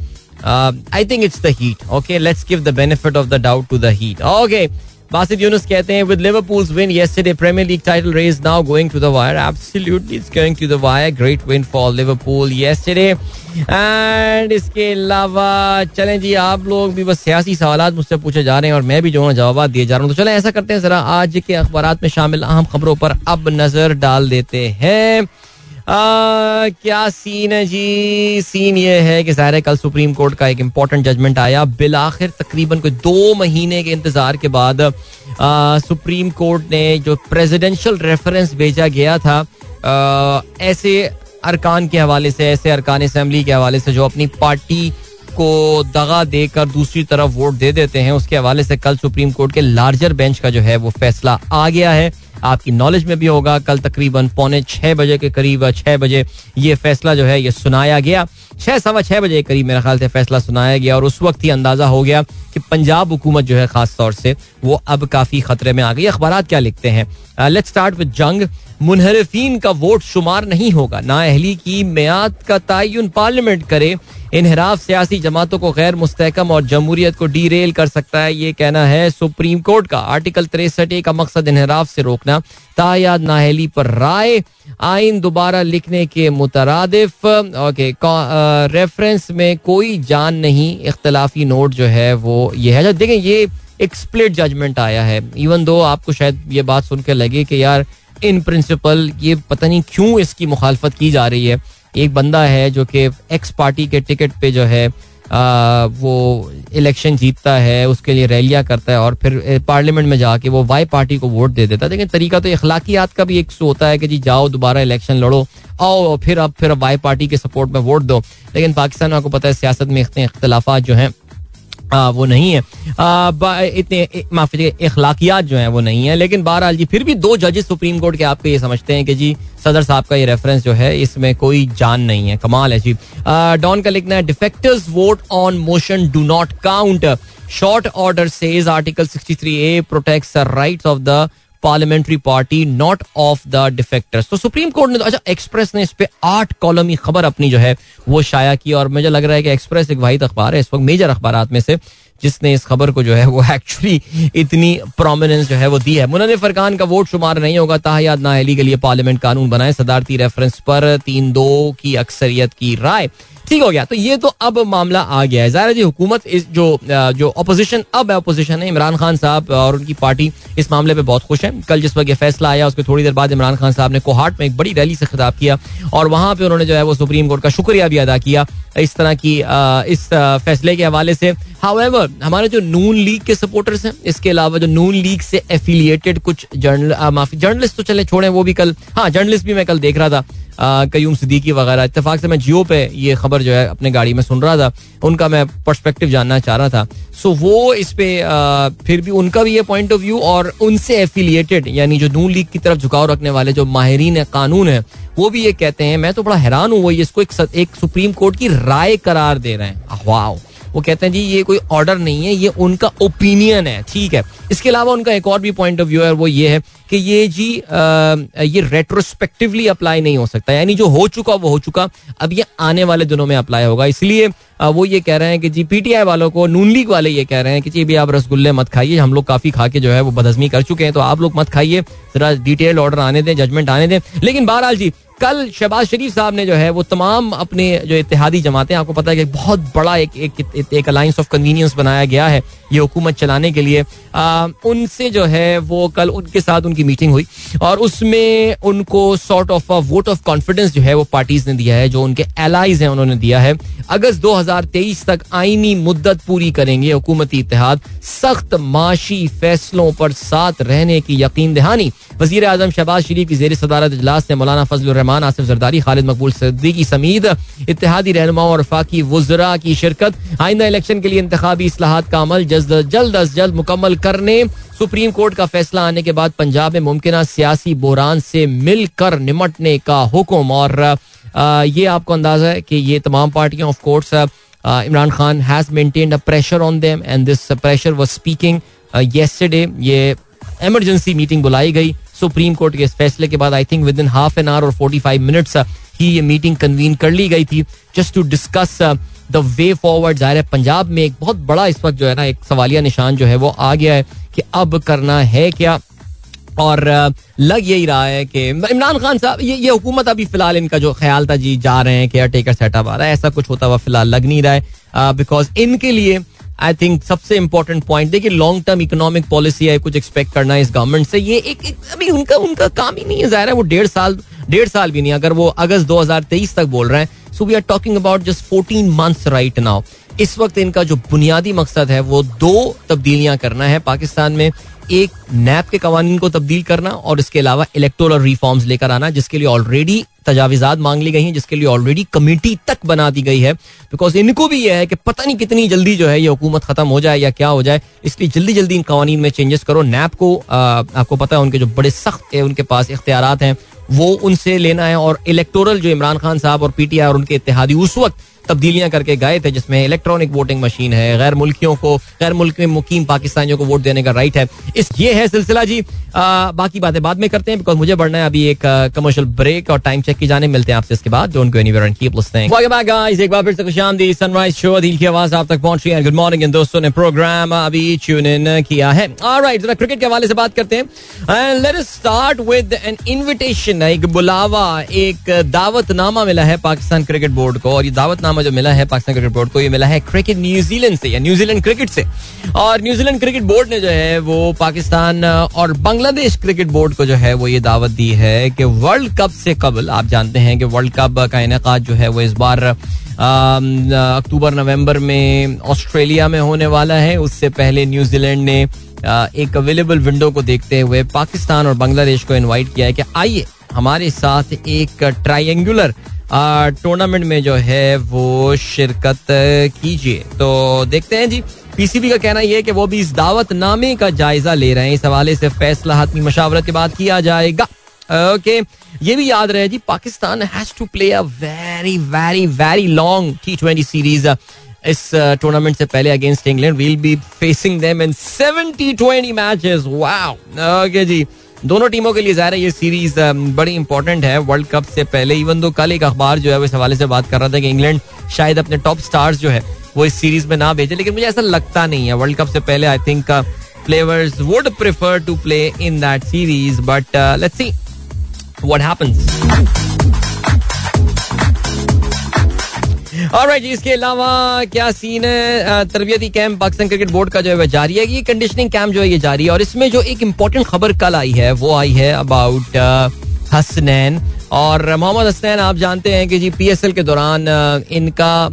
I think it's the heat okay let's give the benefit of the doubt to the heat okay Basit Younis कहते हैं with Liverpool's win yesterday Premier League title race now going to the wire absolutely it's going to the wire great win for Liverpool yesterday and इसके अलावा, चलें जी, आप लोग भी बस सियासी सवाल मुझसे पूछे जा रहे हैं और मैं भी जो है, जवाब दिए जा रहा हूँ। तो चलें, ऐसा करते हैं, जरा आज के अखबार में शामिल अहम खबरों पर अब नज़र डाल देते हैं। क्या सीन है जी? सीन ये है कि ज़ाहिर कल सुप्रीम कोर्ट का एक इम्पोर्टेंट जजमेंट आया। बिल आखिर तकरीबन कोई दो महीने के इंतज़ार के बाद आ, सुप्रीम कोर्ट ने जो प्रेसिडेंशियल रेफरेंस भेजा गया था आ, ऐसे अरकान के हवाले से ऐसे अरकान असम्बली के हवाले से जो अपनी पार्टी को दगा देकर दूसरी तरफ़ वोट दे देते हैं उसके हवाले से कल सुप्रीम कोर्ट के लार्जर बेंच का जो है वो फैसला आ गया है। आपकी नॉलेज में भी होगा। कल तकरीबन पौने छह बजे के करीब छह बजे ये फैसला जो है, ये सुनाया गया। छह सवा छह बजे के करीब मेरे ख्याल से फैसला सुनाया गया और उस वक्त ही अंदाज़ा हो गया कि पंजाब हुकूमत जो है खास तौर से, वो अब काफ़ी खतरे में आ गई। अखबार क्या लिखते हैं? Let's start with Jang. मुनहरफीन का वोट शुमार नहीं होगा। नाअहली की मियाद का तयन पार्लियामेंट करे। इनहराफ सियासी जमातों को गैर मुस्तकम और जमहूरियत को डी रेल कर सकता है, ये कहना है सुप्रीम कोर्ट का। आर्टिकल तिरसठ ए का मकसद इनहराफ से रोकना। तायाद नाहली पर राय। आइन दोबारा लिखने के मुतरदिफ। ओके रेफरेंस में कोई जान नहीं। इख्तलाफी नोट जो है वो ये है। देखें ये एक स्प्लिट जजमेंट आया है। इवन दो आपको शायद ये बात सुन के लगे कि यार इन प्रिंसिपल ये पता नहीं क्यों इसकी मुखालफत की जा रही है। एक बंदा है जो कि एक्स पार्टी के टिकट पे जो है आ, वो इलेक्शन जीतता है उसके लिए रैलियाँ करता है और फिर पार्लियामेंट में जाके वो वाई पार्टी को वोट दे देता है। लेकिन तरीका तो अखलाकियात का भी एक होता है कि जी जाओ दोबारा इलेक्शन लड़ो आओ फिर अब फिर वाई पार्टी के सपोर्ट में वोट दो। लेकिन पाकिस्तान में आपको पता है सियासत में इख्तलाफा जो हैं आ, वो नहीं है। इतने माफ़ी इखलाकियात जो है वो नहीं है लेकिन बहरहाल जी फिर भी दो जजेस सुप्रीम कोर्ट के आपको ये समझते हैं कि जी सदर साहब का ये रेफरेंस जो है इसमें कोई जान नहीं है। कमाल है जी। डॉन का लिखना है defectors vote on motion do not count short order says article 63 A protect the rights of the parliamentary party not of the defectors तो सुप्रीम कोर्ट ने तो अच्छा एक्सप्रेस ने इस पे आठ कॉलमी खबर अपनी जो है, वो शाया की और मुझे लग रहा है कि एक्सप्रेस एक वाहिद अखबार है, इस वक्त मेजर अखबार में से, जिसने इस खबर को जो है, वो एक्चुअली इतनी प्रोमिनेंस जो है, वो दी है। मुनन फरकान का वोट शुमार नहीं होगा, ताहयात नाहली के लिए पार्लियामेंट कानून बनाए, सदारती रेफरेंस पर तीन दो की अक्सरियत की राय। ठीक हो गया। तो ये तो अब मामला आ गया है। ज़ाहिर जी, हुकूमत इस जो जो अपोजिशन अब अपोजिशन है, इमरान खान साहब और उनकी पार्टी इस मामले पे बहुत खुश है। कल जिस वक्त ये फैसला आया, उसके थोड़ी देर बाद इमरान खान साहब ने कोहाट में एक बड़ी रैली से खिताब किया और वहाँ पे उन्होंने जो है वो सुप्रीम कोर्ट का शुक्रिया भी अदा किया इस तरह की इस फैसले के हवाले से। हाउएवर हमारे जो नून लीग के सपोर्टर्स हैं, इसके अलावा जो नून लीग से एफिलिएटेड कुछ जर्नल माफ़ी जर्नलिस्ट तो चले छोड़े, वो भी कल हाँ जर्नलिस्ट भी मैं कल देख रहा था। कयूम सिद्दीकी वगैरह। इतफाक से मैं जियो पे ये खबर जो है अपने गाड़ी में सुन रहा था। उनका मैं पर्सपेक्टिव जानना चाह रहा था। सो वो इस पे फिर भी उनका भी ये पॉइंट ऑफ़ व्यू और उनसे एफिलिएटेड यानी जो नू लीग की तरफ़ झुकाव रखने वाले जो माहरीन कानून है वो भी ये कहते हैं। मैं तो बड़ा हैरान हूँ वो इसको एक, सुप्रीम कोर्ट की राय करार दे रहे हैं। वो कहते हैं जी ये कोई ऑर्डर नहीं है ये उनका ओपिनियन है। ठीक है। इसके अलावा उनका एक और भी पॉइंट ऑफ़ व्यू है वो ये है कि ये जी आ, ये रेट्रोस्पेक्टिवली अप्लाई नहीं हो सकता। यानी जो हो चुका वो हो चुका। अब ये आने वाले दिनों में अप्लाई होगा। इसलिए वो ये कह रहे हैं कि जी पीटीआई वालों को नून लीग वाले ये कह रहे हैं कि जी भी आप रसगुल्ले मत खाइए। हम लोग काफ़ी खा के जो है वो बदहजमी कर चुके हैं तो आप लोग मत खाइए। जरा डिटेल ऑर्डर आने दें जजमेंट आने दें। लेकिन बहरहाल जी कल शहबाज शरीफ साहब ने जो है, वो तमाम अपने जो इतिहादी जमातें, आपको पता है कि बहुत बड़ा एक एक एक अलायंस ऑफ़ कन्वीनियंस बनाया गया है ये हुकूमत चलाने के लिए। उनसे जो है, वो कल उनके साथ उनकी मीटिंग हुई और उसमें उनको sort of vote of confidence जो है, वो पार्टीज़ ने दिया है, जो उनके एलाइज हैं, उन्होंने दिया है। अगस्त 2023 तक आइनी मुद्दत पूरी करेंगे हुकूमती इतिहाद सख्त माशी फैसलों पर साथ रहने की यकीन दहानी। वज़ीर आज़म शहबाज शरीफ की जेर सदारत इजलास ने मौलाना फजल रहमान आसिफ जरदारी, खालिद मकबूल सद्दीकी समीद इतिहादी रहनुमा और फाकी वजरा की शिरकत, आइंदा इलेक्शन के लिए इंतबी असलाहत का अमल जल्द जल्द, अज जल्द मुकम्मल करने, सुप्रीम कोर्ट का फैसला आने के बाद पंजाब में मुमकिन सियासी बोरान से मिलकर निमटने का हुक्म और ये आपको अंदाज़ा है कि ये तमाम पार्टियाँ of course Imran Khan has maintained a pressure on them and this pressure was speaking yesterday ये इमरजेंसी मीटिंग बुलाई गई। सुप्रीम कोर्ट के इस फैसले के बाद I think within half an hour और फोर्टी फाइव मिनट्स ही ये मीटिंग कन्वीन कर ली गई थी just to discuss the way forward ज़ाहिर है, पंजाब में एक बहुत बड़ा इस वक्त जो है ना, एक सवालिया निशान जो है वो आ गया है कि अब करना है क्या? और लग यही रहा है कि इमरान खान साहब, ये ये हुकूमत अभी फ़िलहाल इनका जो ख्याल था जी, जा रहे हैं केयर टेकर सेटअप आ रहा है। ऐसा कुछ होता हुआ फ़िलहाल लग नहीं रहा है बिकॉज़ इनके लिए आई थिंक सबसे इंपॉर्टेंट पॉइंट देखिए लॉन्ग टर्म इकोनॉमिक पॉलिसी है कुछ एक्सपेक्ट करना है इस गवर्नमेंट से। ये एक, एक अभी उनका उनका काम ही नहीं है ज़ाहिर है वो डेढ़ साल डेढ़ साल भी नहीं अगर वो अगस्त 2023 तक बोल रहे हैं। So we are talking about just fourteen months right now इस वक्त इनका जो बुनियादी मकसद है वो दो तब्दीलियाँ करना है। पाकिस्तान में एक नैप के कवानीन को तब्दील करना और इसके अलावा इलेक्टोरल रिफॉर्म्स लेकर आना जिसके लिए ऑलरेडी तजावीजात मांग ली गई हैं जिसके लिए ऑलरेडी कमेटी तक बना दी गई है। बिकॉज़ इनको भी यह है कि पता नहीं कितनी जल्दी जो है ये हुकूमत खत्म हो जाए या क्या हो जाए। इसलिए जल्दी जल्दी इन कवानीन में चेंजेस करो। नैप को आ, आपको पता है उनके जो बड़े सख्त है उनके पास इख्तियार हैं वो उनसे लेना है। और इलेक्टोरल जो इमरान खान साहब और पीटीआई और उनके इतिहादी उस वक्त तब्दीलियाँ करके गए थे जिसमें इलेक्ट्रॉनिक वोटिंग मशीन है गैर मुल्कियों को गैर मुल्क में मुकीम पाकिस्तानियों को वोट देने का राइट है। इस ये है सिलसिला जी। आ, बाकी बातें बाद में करते हैं बिकॉज़ मुझे बढ़ना है अभी एक कमर्शियल ब्रेक और टाइम चेक की जाने मिलते हैं आपसे इसके बाद। Don't go anywhere and keep listening guys एक बार फिर से खुशामदी सनराइज शो की आवाज़ आप तक पहुँच रही है। गुड मॉर्निंग इन दोस्तों ने प्रोग्राम अभी ट्यून इन किया है। ऑलराइट जरा क्रिकेट के हवाले से बात करते हैं। Let us start with an invitation एक बुलावा एक दावतनामा मिला है पाकिस्तान क्रिकेट बोर्ड को और ये दावतनामा जो मिला है पाकिस्तान क्रिकेट बोर्ड को, ये मिला है क्रिकेट न्यूजीलैंड से, या न्यूजीलैंड क्रिकेट से। और न्यूजीलैंड क्रिकेट बोर्ड ने जो है, वो पाकिस्तान और बांग्लादेश क्रिकेट बोर्ड को जो है, वो ये दावत दी है कि वर्ल्ड कप से कबल, आप जानते हैं कि वर्ल्ड कप का इनका जो है, वो इस बार अक्टूबर, नवंबर में ऑस्ट्रेलिया में होने वाला है। उससे पहले न्यूजीलैंड ने एक अवेलेबल विंडो को देखते हुए पाकिस्तान और बांग्लादेश को इनवाइट किया है कि आइए, हमारे साथ एक ट्राइंगुलर टूर्नामेंट में जो है वो शिरकत कीजिए। तो देखते हैं जी पीसीबी का कहना यह है कि वो भी इस दावतनामे का जायजा ले रहे हैं। इस हवाले से फैसला हतमी मशावरत के बाद किया जाएगा। ओके, ये भी याद रहे जी, Pakistan has to play a very very very long T twenty series इस टूर्नामेंट से पहले against England will be facing them in 70 20 matches wow okay जी। दोनों टीमों के लिए ज़ाहिर है ये सीरीज़ बड़ी इंपॉर्टेंट है। वर्ल्ड कप से पहले इवन दो कल एक अखबार जो है, वो इस हवाले से बात कर रहा था कि इंग्लैंड शायद अपने टॉप स्टार्स जो है, वो इस सीरीज़ में ना भेजे। लेकिन मुझे ऐसा लगता नहीं है। वर्ल्ड कप से पहले I think players would prefer to play in that series but let's see what happens और जी, इसके अलावा क्या सीन है? तरबियती कैंप पाकिस्तान क्रिकेट बोर्ड का जो है जारी है। ये कंडीशनिंग कैंप जो है, ये जारी है। और इसमें जो एक इंपॉर्टेंट खबर कल आई है, वो आई है अबाउट हसनैन। और मोहम्मद हसनैन, आप जानते हैं कि जी पीएसएल के दौरान इनका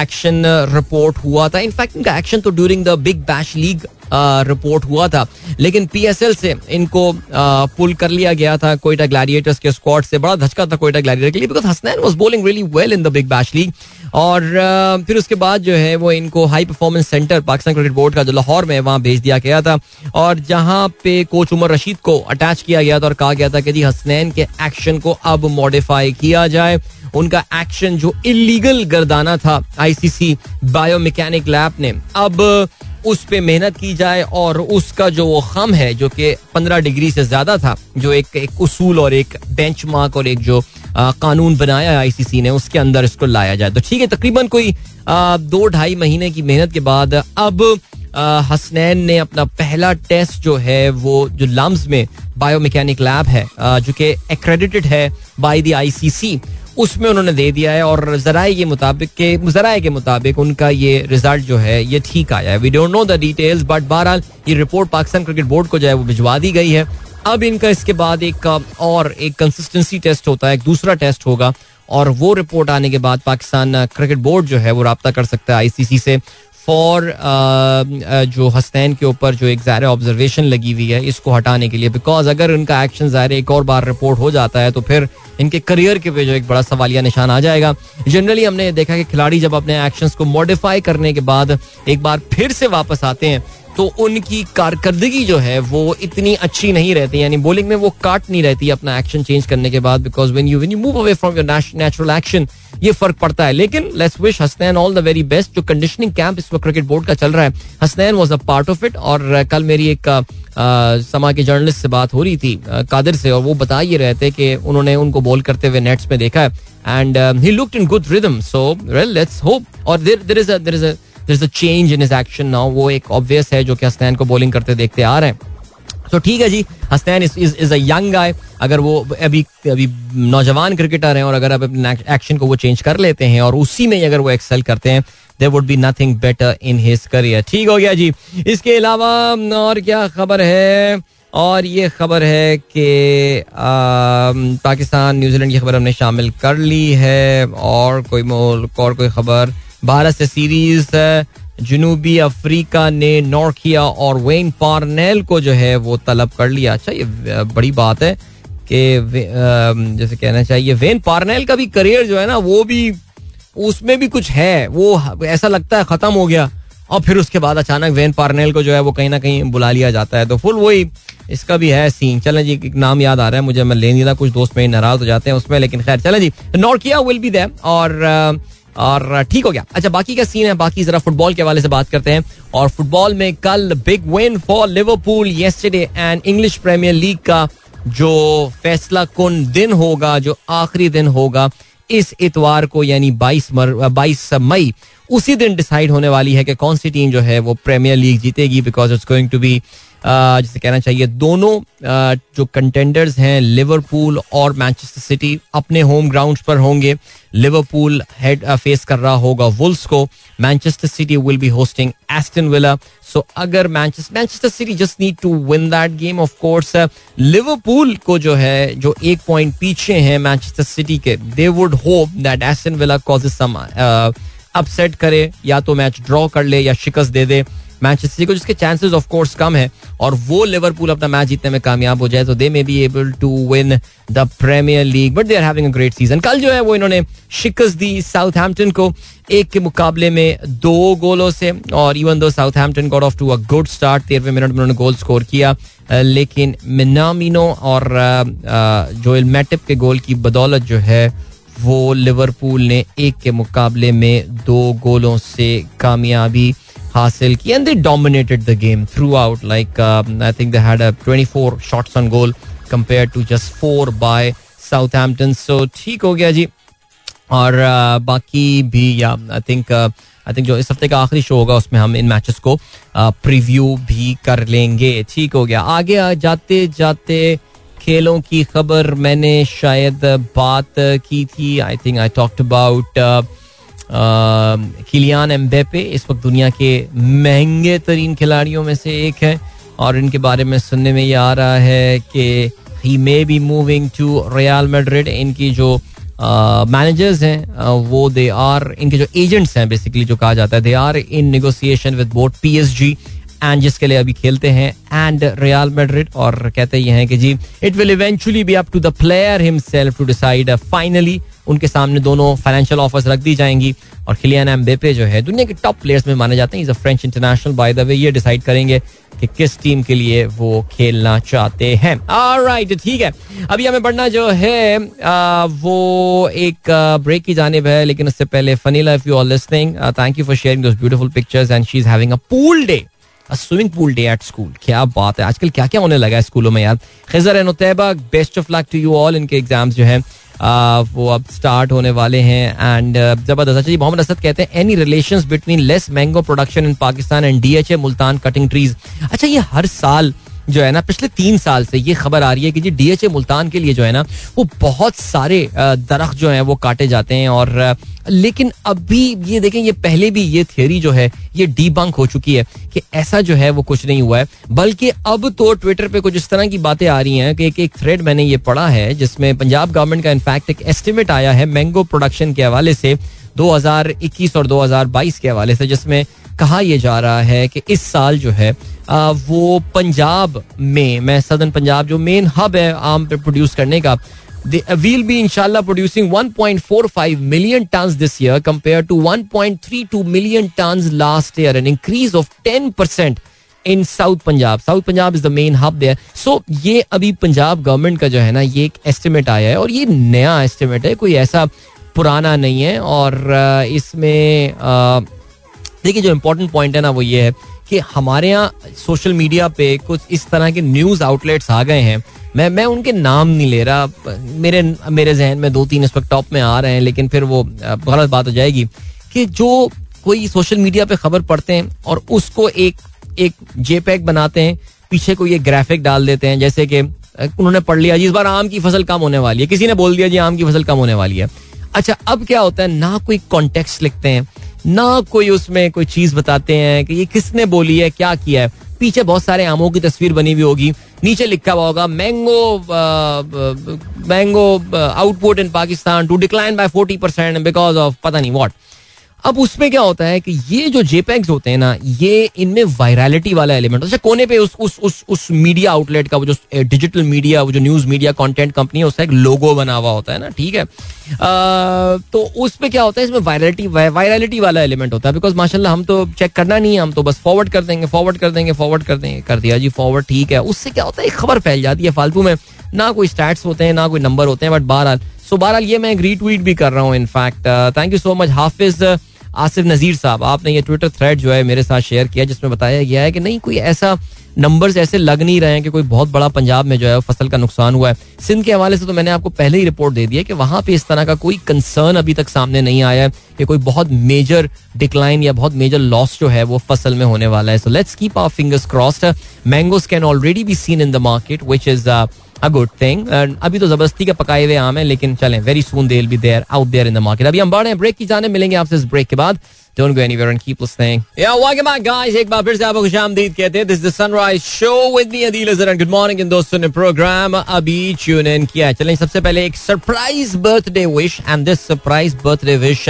एक्शन रिपोर्ट हुआ था। इनफैक्ट इनका एक्शन तो during the Big Bash League report हुआ था। लेकिन पीएसएल से इनको पुल कर लिया गया था कोयटा ग्लैडिएटर्स के स्क्वाड से। बड़ा धचका था कोयटा ग्लैडिएटर के लिए because Hasnain was bowling really well in the Big Bash League और फिर उसके बाद जो है वो इनको high performance centre Pakistan cricket board का जो लाहौर में वहाँ भेज दिया गया था। और जहाँ पे कोच उमर रशीद को अटैच किया गया था और कहा गया था कि जी हसनैन के एक्शन को अब मॉडिफाई किया जाए। उनका एक्शन जो इलीगल गर्दाना था आईसीसी बायोमैकेनिक लैब ने, अब उस पे मेहनत की जाए और उसका जो वो खम है जो कि पंद्रह डिग्री से ज़्यादा था जो एक एक उसूल और एक बेंच मार्क और एक जो आ, कानून बनाया आईसीसी ने उसके अंदर इसको लाया जाए। तो ठीक है तकरीबन कोई आ, दो ढाई महीने की मेहनत के बाद अब हसनैन ने अपना पहला टेस्ट जो है वो जो लम्स में बायोमैकेनिक लैब है जो कि एक्रेडिटेड है बाय द आईसीसी उसमें उन्होंने दे दिया है और जराए के मुताबिक के, जराए के मुताबिक उनका ये रिज़ल्ट जो है, ये ठीक आया है। We don't know the details but बहरहाल ये रिपोर्ट पाकिस्तान क्रिकेट बोर्ड को जो है वो भिजवा दी गई है। अब इनका इसके बाद एक, और एक कंसिस्टेंसी टेस्ट होता है, एक दूसरा टेस्ट होगा, और वो रिपोर्ट आने के बाद पाकिस्तान क्रिकेट बोर्ड जो है वो रबता कर सकता है आईसीसी से। फॉर जो हस्तैन के ऊपर जो एक ज़ाहिर ऑब्जर्वेशन लगी हुई है, इसको हटाने के लिए। बिकॉज़ अगर उनका एक्शन ज़ाहिर एक और बार रिपोर्ट हो जाता है तो फिर इनके करियर के पे जो एक बड़ा सवालिया निशान आ जाएगा। जनरली हमने देखा कि खिलाड़ी जब अपने एक्शंस को मॉडिफाई करने के बाद एक बार फिर से वापस आते हैं तो उनकी कारकर्दगी जो है वो इतनी अच्छी नहीं रहती, यानी बॉलिंग में वो काट नहीं रहती अपना एक्शन चेंज करने के बाद because when you when you move away from your natural action ये फ़र्क पड़ता है। लेकिन let's wish Hasnain all the very best जो कंडीशनिंग कैंप इस वक्त क्रिकेट बोर्ड का चल रहा है Hasnain was a part of it और कल मेरी एक समा के जर्नलिस्ट से बात हो रही थी कादिर से, और वो बता ये रहे थे कि उन्होंने उनको बॉल करते हुए नेट्स में देखा है। And he looked in good rhythm so well let's hope और there there is a is there is a change in his action now वो एक ऑब्वियस है जो कि हसनैन को बॉलिंग करते देखते आ रहे हैं। तो ठीक है जी Hasnain is is a young guy अगर वो अभी अभी नौजवान क्रिकेटर हैं और अगर अब अपने एक्शन को वो चेंज कर लेते हैं और उसी में अगर वो एक्सेल करते हैं there would be nothing better in his career ठीक हो गया जी। इसके अलावा, और क्या खबर है? और ये खबर है कि पाकिस्तान, न्यूजीलैंड की खबर हमने शामिल कर ली है और कोई मुल्क और कोई खबर भारत से सीरीज़ जनूबी अफ्रीका ने नॉर्किया और वेन पार्नेल को जो है वो तलब कर लिया। अच्छा ये बड़ी बात है कि जैसे कहना चाहिए, वेन पार्नेल का भी करियर जो है ना, वो भी, उसमें भी कुछ है। वो, ऐसा लगता है खत्म हो गया, और फिर उसके बाद अचानक वेन पार्नेल को जो है वो कहीं ना कहीं बुला लिया जाता है। तो फुल वही, इसका भी है सीन चले जी, एक नाम याद आ रहा है मुझे, मैं ले नहीं था कुछ दोस्त मेरे नाराज़ हो जाते हैं उसमें, लेकिन खैर, चले जी, नॉर्किया विल बी देम और और ठीक हो गया। अच्छा बाकी का सीन है, बाकी जरा फुटबॉल के हवाले से बात करते हैं। और फुटबॉल में कल big win for Liverpool yesterday and English Premier League का जो फैसला कौन दिन होगा, जो आखिरी दिन होगा, इस इतवार को यानी 22 बाईस मई, उसी दिन डिसाइड होने वाली है कि कौन सी टीम जो है वो प्रीमियर लीग जीतेगी because it's going to be जिसे कहना चाहिए, दोनों जो कंटेंडर्स हैं लिवरपूल और मैनचेस्टर सिटी अपने होम ग्राउंड पर होंगे। लिवरपूल हेड फेस कर रहा होगा वुल्स को। Manchester City will be hosting Aston Villa so अगर Manchester Manchester City just need to win that game of course Liverpool को जो है, जो एक पॉइंट पीछे हैं मैनचेस्टर सिटी के they would hope that Aston Villa causes some upset करे, या तो मैच ड्रॉ कर ले, या शिकस्त दे दे। मैनचेस्टर को, जिसके चांसेस ऑफ़ कोर्स कम है, और वो लिवरपूल अपना मैच जीतने में कामयाब हो जाए तो they may be able to win the Premier League but they are having a great season कल जो है वो इन्होंने शिकस्त दी साउथ साउथहैम्पटन को, एक के मुकाबले में दो गोलों से, और even though Southampton got off to a good start तेरहवें मिनट में उन्होंने गोल स्कोर किया लेकिन मिनामिनो और जोएल मैटिप के गोल की बदौलत जो है, वो लिवरपूल ने एक के मुकाबले में दो गोलों से कामयाबी हासिल की and they dominated the game throughout like I think they had 24 shots on goal compare to just four by Southampton so ठीक हो गया जी। और uh, बाकी भी या आई थिंक आई थिंक जो इस हफ़्ते का आखिरी शो होगा उसमें हम इन मैचेस को प्रीव्यू uh, भी कर लेंगे। ठीक हो गया। आगे जाते जाते खेलों की खबर मैंने शायद बात की थी। I think I talked about Kylian Mbappe इस वक्त दुनिया के महँगे तरीन खिलाड़ियों में से एक है और इनके बारे में सुनने में ये आ रहा है कि he may be moving to Real Madrid इनकी जो मैनेजर्स हैं वो दे आर इनके जो एजेंट्स हैं बेसिकली जो कहा जाता है they are in negotiation with both P S G and जिसके लिए अभी खेलते हैं एंड रियाल मेड्रिड और कहते ये हैं कि जी it will eventually be up to the player himself to decide finally उनके सामने दोनों फाइनेंशियल ऑफर्स रख दी जाएँगी। और खिलियान एम्बेपे जो है दुनिया के टॉप प्लेयर्स में माने जाते हैं। Is a French international by the way ये डिसाइड करेंगे कि किस टीम के लिए वो खेलना चाहते हैं। राइट ठीक है। अभी हमें बढ़ना जो है आ, वो एक ब्रेक की जानब है लेकिन उससे पहले Fanila if you are listening thank you for sharing those beautiful pictures and she is having a pool day swimming pool day at school क्या बात है। आजकल क्या क्या होने लगा है स्कूलों में यार। Khizar and best of luck to you all इनके एग्ज़ाम्स जो है वो अब स्टार्ट होने वाले हैं एंड ज़बरदस्त। अच्छा जी, मोहम्मद असद कहते हैं any relation between less mango production in Pakistan and D H A Multan cutting trees अच्छा ये हर साल जो है ना, पिछले तीन साल से ये खबर आ रही है कि जी डीएचए मुल्तान के लिए जो है ना, वो बहुत सारे दरख्त जो हैं वो काटे जाते हैं और लेकिन अभी ये देखें, ये पहले भी ये थियोरी जो है, ये डीबंक हो चुकी है कि ऐसा जो है वो कुछ नहीं हुआ है। बल्कि अब तो ट्विटर पे कुछ इस तरह की बातें आ रही हैं कि एक एक थ्रेड मैंने ये पढ़ा है, जिसमें पंजाब गवर्नमेंट का इनफैक्ट एक एस्टिमेट आया है मैंगो प्रोडक्शन के हवाले से 2021 और 2022 के हवाले से, जिसमें कहा यह जा रहा है कि इस साल जो है आ, वो पंजाब में मैं सदन पंजाब जो मेन हब है आम पे प्रोड्यूस करने का वील बी इंशाल्लाह producing 1.45 million tons this year compare to 1.32 million tons last year an increase of 10 percent in south Punjab south Punjab is the main hub there so ये अभी Punjab government का जो है ना ये एक एस्टिमेट आया है और ये नया एस्टिमेट है कोई ऐसा पुराना नहीं है और इसमें देखिए, जो इम्पोर्टेंट पॉइंट है ना वो ये है कि हमारे यहाँ सोशल मीडिया पे कुछ इस तरह के न्यूज़ आउटलेट्स आ गए हैं। मैं मैं उनके नाम नहीं ले रहा। मेरे मेरे जहन में दो तीन इस वक्त टॉप में आ रहे हैं, लेकिन फिर वो गलत बात हो जाएगी कि जो कोई सोशल मीडिया पे खबर पढ़ते हैं और उसको एक एक जेपैक बनाते हैं, पीछे को ये ग्राफिक डाल देते हैं, जैसे कि उन्होंने पढ़ लिया, जी, इस बार आम की फ़सल कम होने वाली है। किसी ने बोल दिया, जी, आम की फ़सल कम होने वाली है। अच्छा अब क्या होता है? ना कोई कॉन्टेक्स्ट लिखते हैं ना कोई उसमें कोई चीज़ बताते हैं कि ये किसने बोली है, क्या किया है। पीछे बहुत सारे आमों की तस्वीर बनी हुई होगी। नीचे लिखा हुआ होगा mango mango output in Pakistan to decline by forty percent because of पता नहीं वॉट अब उसमें क्या होता है कि ये जो जेपैक्स होते हैं ना ये इनमें वायरलिटी वाला एलिमेंट अच्छा कोने पे उस उस उस उस मीडिया आउटलेट का वो जो डिजिटल मीडिया वो जो न्यूज़ मीडिया कंटेंट कंपनी है उसका एक लोगो बना हुआ होता है ना ठीक है? आ, तो उस पर क्या होता है इसमें वायरलिटी वायरलिटी वाला एलिमेंट होता है। बिकॉज़ माशाल्लाह हम तो चेक करना नहीं है हम तो बस फॉरवर्ड कर देंगे फॉरवर्ड कर देंगे फॉरवर्ड कर देंगे। कर दिया जी फॉरवर्ड ठीक है। उससे क्या होता है एक खबर फैल जाती है फालतू में। ना कोई स्टैट्स होते हैं ना कोई नंबर होते हैं बट बहरहाल। सो बहरहाल ये मैं एक रीट्वीट भी कर रहा हूँ in fact thank you so much Hafiz. Asif Nazir साहब, आपने ये ट्विटर थ्रेड जो है मेरे साथ शेयर किया, जिसमें बताया गया है कि नहीं, कोई ऐसा नंबर्स ऐसे लग नहीं रहे हैं कि कोई बहुत बड़ा पंजाब में जो है फ़सल का नुकसान हुआ है। सिंध के हवाले से तो मैंने आपको पहले ही रिपोर्ट दे दी है कि वहाँ पे इस तरह का कोई कंसर्न अभी तक सामने नहीं आया है कि कोई बहुत मेजर डिक्लाइन या बहुत मेजर लॉस जो है वो फ़सल में होने वाला है। So let's keep our fingers crossed mangoes can already be seen in the market which is a good thing अभी तो ज़बरदस्ती के पकाए हुए आम है लेकिन चलें very soon they be there out there in the market अभी हम बढ़ रहे हैं ब्रेक की जाने मिलेंगे आपसे इस ब्रेक के बाद Don't go anywhere and keep listening. Yeah, welcome back, guys. एक बार फिर से आपको खुशामदीद कहते हैं. This is the Sunrise Show with me, Adil Azhar, and good morning. इन दोस्तों ने प्रोग्राम अभी ट्यून इन किया. चलें सबसे पहले एक surprise birthday wish and this surprise birthday wish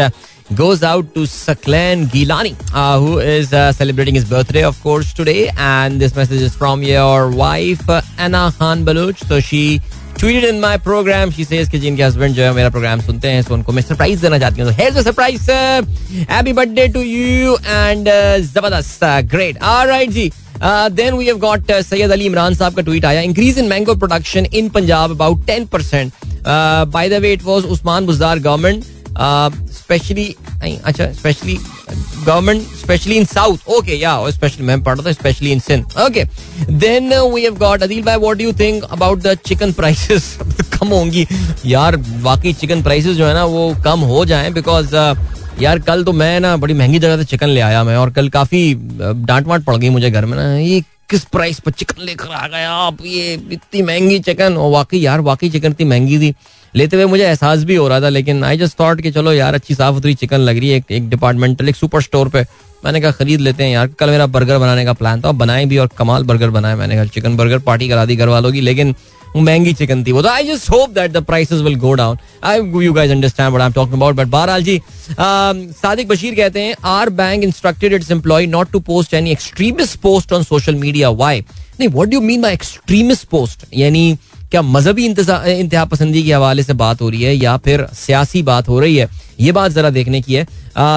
goes out to Saklan Gilani, uh, who is uh, celebrating his birthday, of course, today. And this message is from your wife, Anna Khan Baluch. So she tweeted in my program she says कि जिनके husband जो है मेरा programme सुनते हैं तो उनको मैं सरप्राइज देना चाहती हूँ here surprise happy birthday to you and जबरदस्त great alright ji then we have got Syed Ali Imran साहब का ट्वीट आया increase in mango production in Punjab about ten percent by the way it was Usman Buzdar government specially अच्छा specially government specially in south okay या specially मैं पढ़ रहा था specially in Sindh okay then we have got Adeel भाई what do you think about the chicken prices कम होंगी। यार, वाकई चिकन प्राइसेस जो है ना, वो कम हो जाएँ बिकॉज़ यार, कल तो मैं ना बड़ी महँगी जगह से चिकन ले आया मैं और कल काफ़ी डांट वाट पड़ गई मुझे घर में ना। ये किस प्राइस पर चिकन लेकर आ गया आप? ये इतनी महँगी चिकन और वाकई यार, वाकई चिकन इतनी महँगी थी। लेते हुए मुझे एहसास भी हो रहा था लेकिन आई जस्ट थॉट कि चलो यार अच्छी साफ़ सुथरी चिकन लग रही है एक, एक डिपार्टमेंटल एक सुपर स्टोर पे। मैंने कहा खरीद लेते हैं यार कल मेरा बर्गर बनाने का प्लान था बनाए भी और कमाल बर्गर बनाए मैंने कहा चिकन बर्गर पार्टी करा दी घर वालों की लेकिन महँगी चिकन थी वो। तो I just hope that the prices will go down I you guys understand I am talking about but बहरहाल जी सादिक बशीर कहते हैं our bank instructed its employ not to post any extremist post on social media why नहीं what do mean by extremist post यानी क्या मजहबी इंतहा पसंदी के हवाले से बात हो रही है या फिर सियासी बात हो रही है? ये बात जरा देखने की है।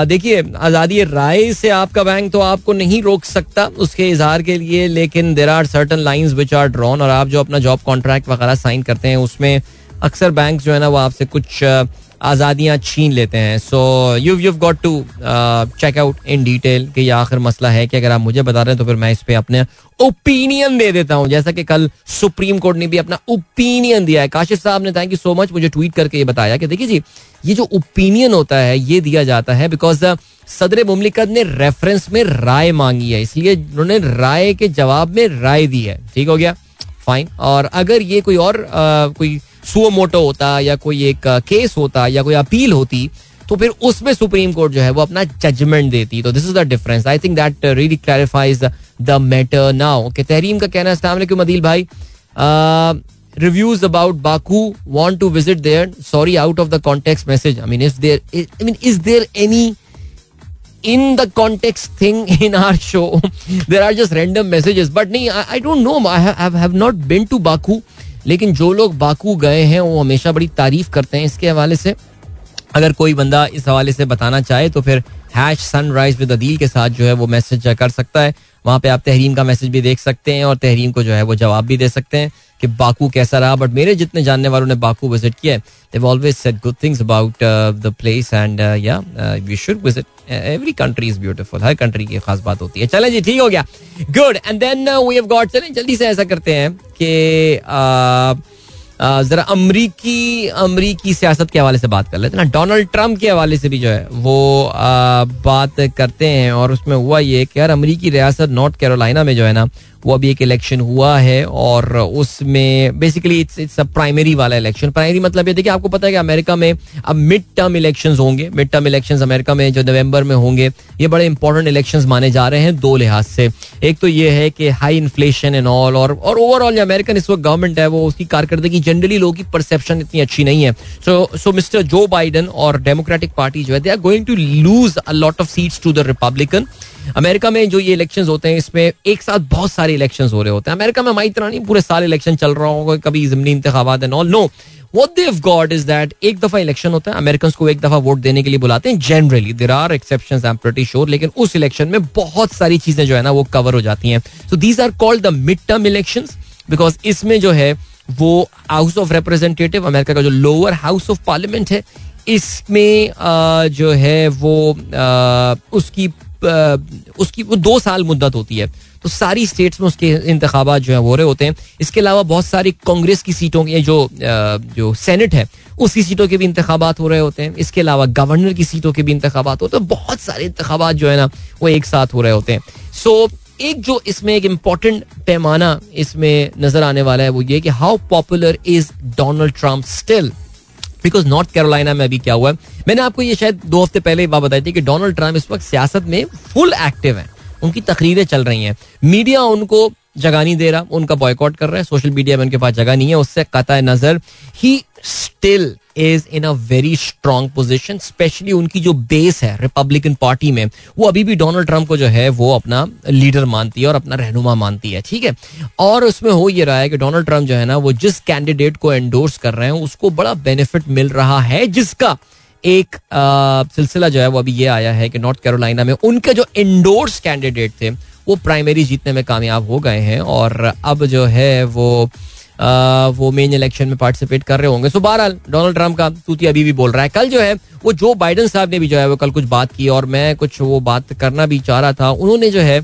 देखिए, आज़ादी राय से आपका बैंक तो आपको नहीं रोक सकता उसके इजहार के लिए, लेकिन there are certain line which are drawn और आप जो अपना जॉब कॉन्ट्रैक्ट वगैरह साइन करते हैं, उसमें अक्सर बैंक जो है ना, वो आपसे कुछ आज़ादियाँ छीन लेते हैं। So you you got to check out in detail कि ये आखिर मसला है कि अगर आप मुझे बता रहे हैं तो फिर मैं इस पर अपने ओपिनियन दे देता हूँ। जैसा कि कल सुप्रीम कोर्ट ने भी अपना ओपिनियन दिया है। काशिफ साहब ने थैंक यू सो मच मुझे ट्वीट करके ये बताया कि देखिए जी ये जो ओपिनियन होता है ये दिया जाता है बिकॉज़ सदर मुमलिकत ने रेफरेंस में राय मांगी है। इसलिए उन्होंने राय के जवाब में राय दी है। ठीक हो गया? फाइन और अगर ये कोई और आ, कोई सुओ मोटो होता या कोई एक केस होता या कोई अपील होती तो फिर उसमें सुप्रीम कोर्ट जो है वो अपना जजमेंट देती। तो this is the difference I think that really clarifies the matter now के तहरीम का कहना है अदील भाई? Reviews about Baku want to visit there sorry out of the context message I mean is there I mean is there any in the context thing [laughs] in our show? [laughs] There are just random messages. But nahi, I, I don't know. I have, have not been to Baku. लेकिन जो लोग Baku गए हैं, वो हमेशा बड़ी तारीफ़ करते हैं इसके हवाले से। अगर कोई बंदा इस हवाले से बताना चाहे तो फिर हैश सनराइज विद अदील के साथ जो है वो मैसेज कर सकता है। वहाँ पे आप तहरीन का मैसेज भी देख सकते हैं और तहरीन को जो है वो जवाब भी दे सकते हैं। कि बाकू कैसा रहा बट मेरे जितने जानने वालों ने बाकू विज़िट किया they always said good things about the place and या we should visit every country is beautiful हर कंट्री की खास बात होती है। चलें जी ठीक हो गया। Good and then we have got चलें जल्दी से ऐसा करते हैं कि uh, जरा अमरीकी अमरीकी सियासत के हवाले से बात कर लेते हैं। ना डोनाल्ड ट्रंप के हवाले से भी जो है वो आ, बात करते हैं और उसमें हुआ ये कि यार अमरीकी रियासत नॉर्थ कैरोलिना में जो है ना वो अभी एक इलेक्शन हुआ है और उसमें basically it's it's a primary वाला इलेक्शन प्राइमरी मतलब ये देखिए, आपको पता है कि अमेरिका में अब मिड टर्म इलेक्शन होंगे। मिड टर्म इलेक्शन अमेरिका में जो नवंबर में होंगे, ये बड़े इंपॉर्टेंट इलेक्शन माने जा रहे हैं दो लिहाज से। एक तो ये है कि हाई इन्फ्लेशन एंड ऑल और और ओवरऑल जो अमेरिकन इस वक्त गवर्नमेंट है, वो उसकी कारकर्दगी जनरली लोगों की परसेप्शन इतनी अच्छी नहीं है। So so mister Joe Biden और डेमोक्रेटिक पार्टी जो है they are going to lose a lot of seats to the Republican America में जो ये इलेक्शन होते हैं, इसमें एक साथ बहुत सारे इलेक्शन हो रहे होते हैं। अमेरिका में हमारी तरह नहीं, पूरे साल इलेक्शन चल रहा होगा, कभी जमनी इंतबात है knoll no What they've got is that एक दफ़ा इलेक्शन होता है अमेरिकन को एक दफ़ा वोट देने के लिए बुलाते हैं generally there are exception sure लेकिन उस इलेक्शन में बहुत सारी चीज़ें जो है ना, वो कवर हो जाती हैं। So these are called the mid term election because इसमें जो है, वो हाउस ऑफ़ रिप्रेजेंटेटिव अमेरिका का जो लोअर हाउस ऑफ़ पार्लियामेंट है, इसमें जो है वो उसकी उसकी वो दो साल मुद्दत होती है। तो सारी स्टेट्स में उसके इंतबात जो है हो रहे होते हैं। इसके अलावा बहुत सारी कांग्रेस की सीटों के जो जो सेनेट है उसकी सीटों के भी इंतबात हो रहे होते हैं। इसके अलावा गवर्नर की सीटों के भी इंतबात होते हैं। बहुत सारे इंतबात जो है ना, वो एक साथ हो रहे होते हैं। सो एक जो इसमें एक इंपॉर्टेंट पैमाना इसमें नज़र आने वाला है वो ये कि how popular is Donald Trump still because North Carolina में अभी क्या हुआ? है मैंने आपको ये शायद दो हफ़्ते पहले बात बताई थी कि डोनाल्ड ट्रंप इस वक्त सियासत में फुल एक्टिव है। उनकी तकरीरें चल रही हैं। मीडिया उनको जगह नहीं दे रहा, उनका बॉयकॉट कर रहा है सोशल मीडिया में उनके पास जगह नहीं है, उससे कता नज़र he still is in a very strong position specially उनकी जो बेस है रिपब्लिकन पार्टी में, वो अभी भी डोनाल्ड ट्रंप को जो है, वो अपना लीडर मानती है और अपना रहनुमा मानती है, ठीक है? और उसमें हो ये रहा है कि डोनाल्ड ट्रंप जो है ना, वो जिस कैंडिडेट को एंडोर्स कर रहे हैं, उसको बड़ा बेनिफिट मिल रहा है, जिसका एक सिलसिला जो है, वो अभी ये आया है कि नॉर्थ कैरोलिना में उनके जो इंडोर्स कैंडिडेट थे वो प्राइमरी जीतने में कामयाब हो गए हैं और अब जो है वो आ, वो मेन इलेक्शन में पार्टिसिपेट कर रहे होंगे। सो बहरहाल डोनाल्ड ट्रंप का तूती अभी भी बोल रहा है। कल जो है वो जो बाइडन साहब ने भी जो है वो कल कुछ बात की और मैं कुछ वो बात करना भी चाह रहा था। उन्होंने जो है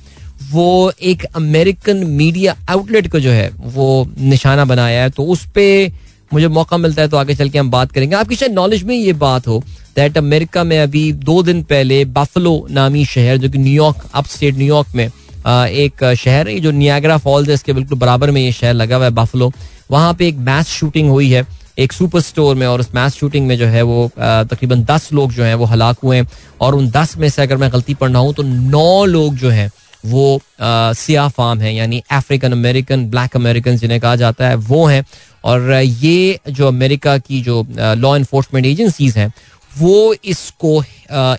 वो एक अमेरिकन मीडिया आउटलेट को जो है वो निशाना बनाया है। तो उस पर मुझे मौका मिलता है तो आगे चल के हम बात करेंगे। आपकी शायद नॉलेज में ये बात हो दैट अमेरिका में अभी दो दिन पहले बफलो नामी शहर जो कि न्यूयॉर्क अप स्टेट न्यूयॉर्क में एक शहर है जो नियाग्रा फॉल्स है, इसके बिल्कुल बराबर में ये शहर लगा हुआ है बफलो वहाँ पे एक मैस शूटिंग हुई है, एक सुपर स्टोर में, और उस मैस शूटिंग में जो है वो तकरीबन दस लोग जो हैं वो हलाक हुए हैं, और उन दस में से अगर मैं गलती पढ़ रहा हूँ तो नौ लोग जो हैं वो सिया फार्म है, यानी अफ्रीकन अमेरिकन ब्लैक अमेरिकन जिन्हें कहा जाता है, वो हैं। और ये जो अमेरिका की जो लॉ इन्फोर्समेंट एजेंसीज हैं वो इसको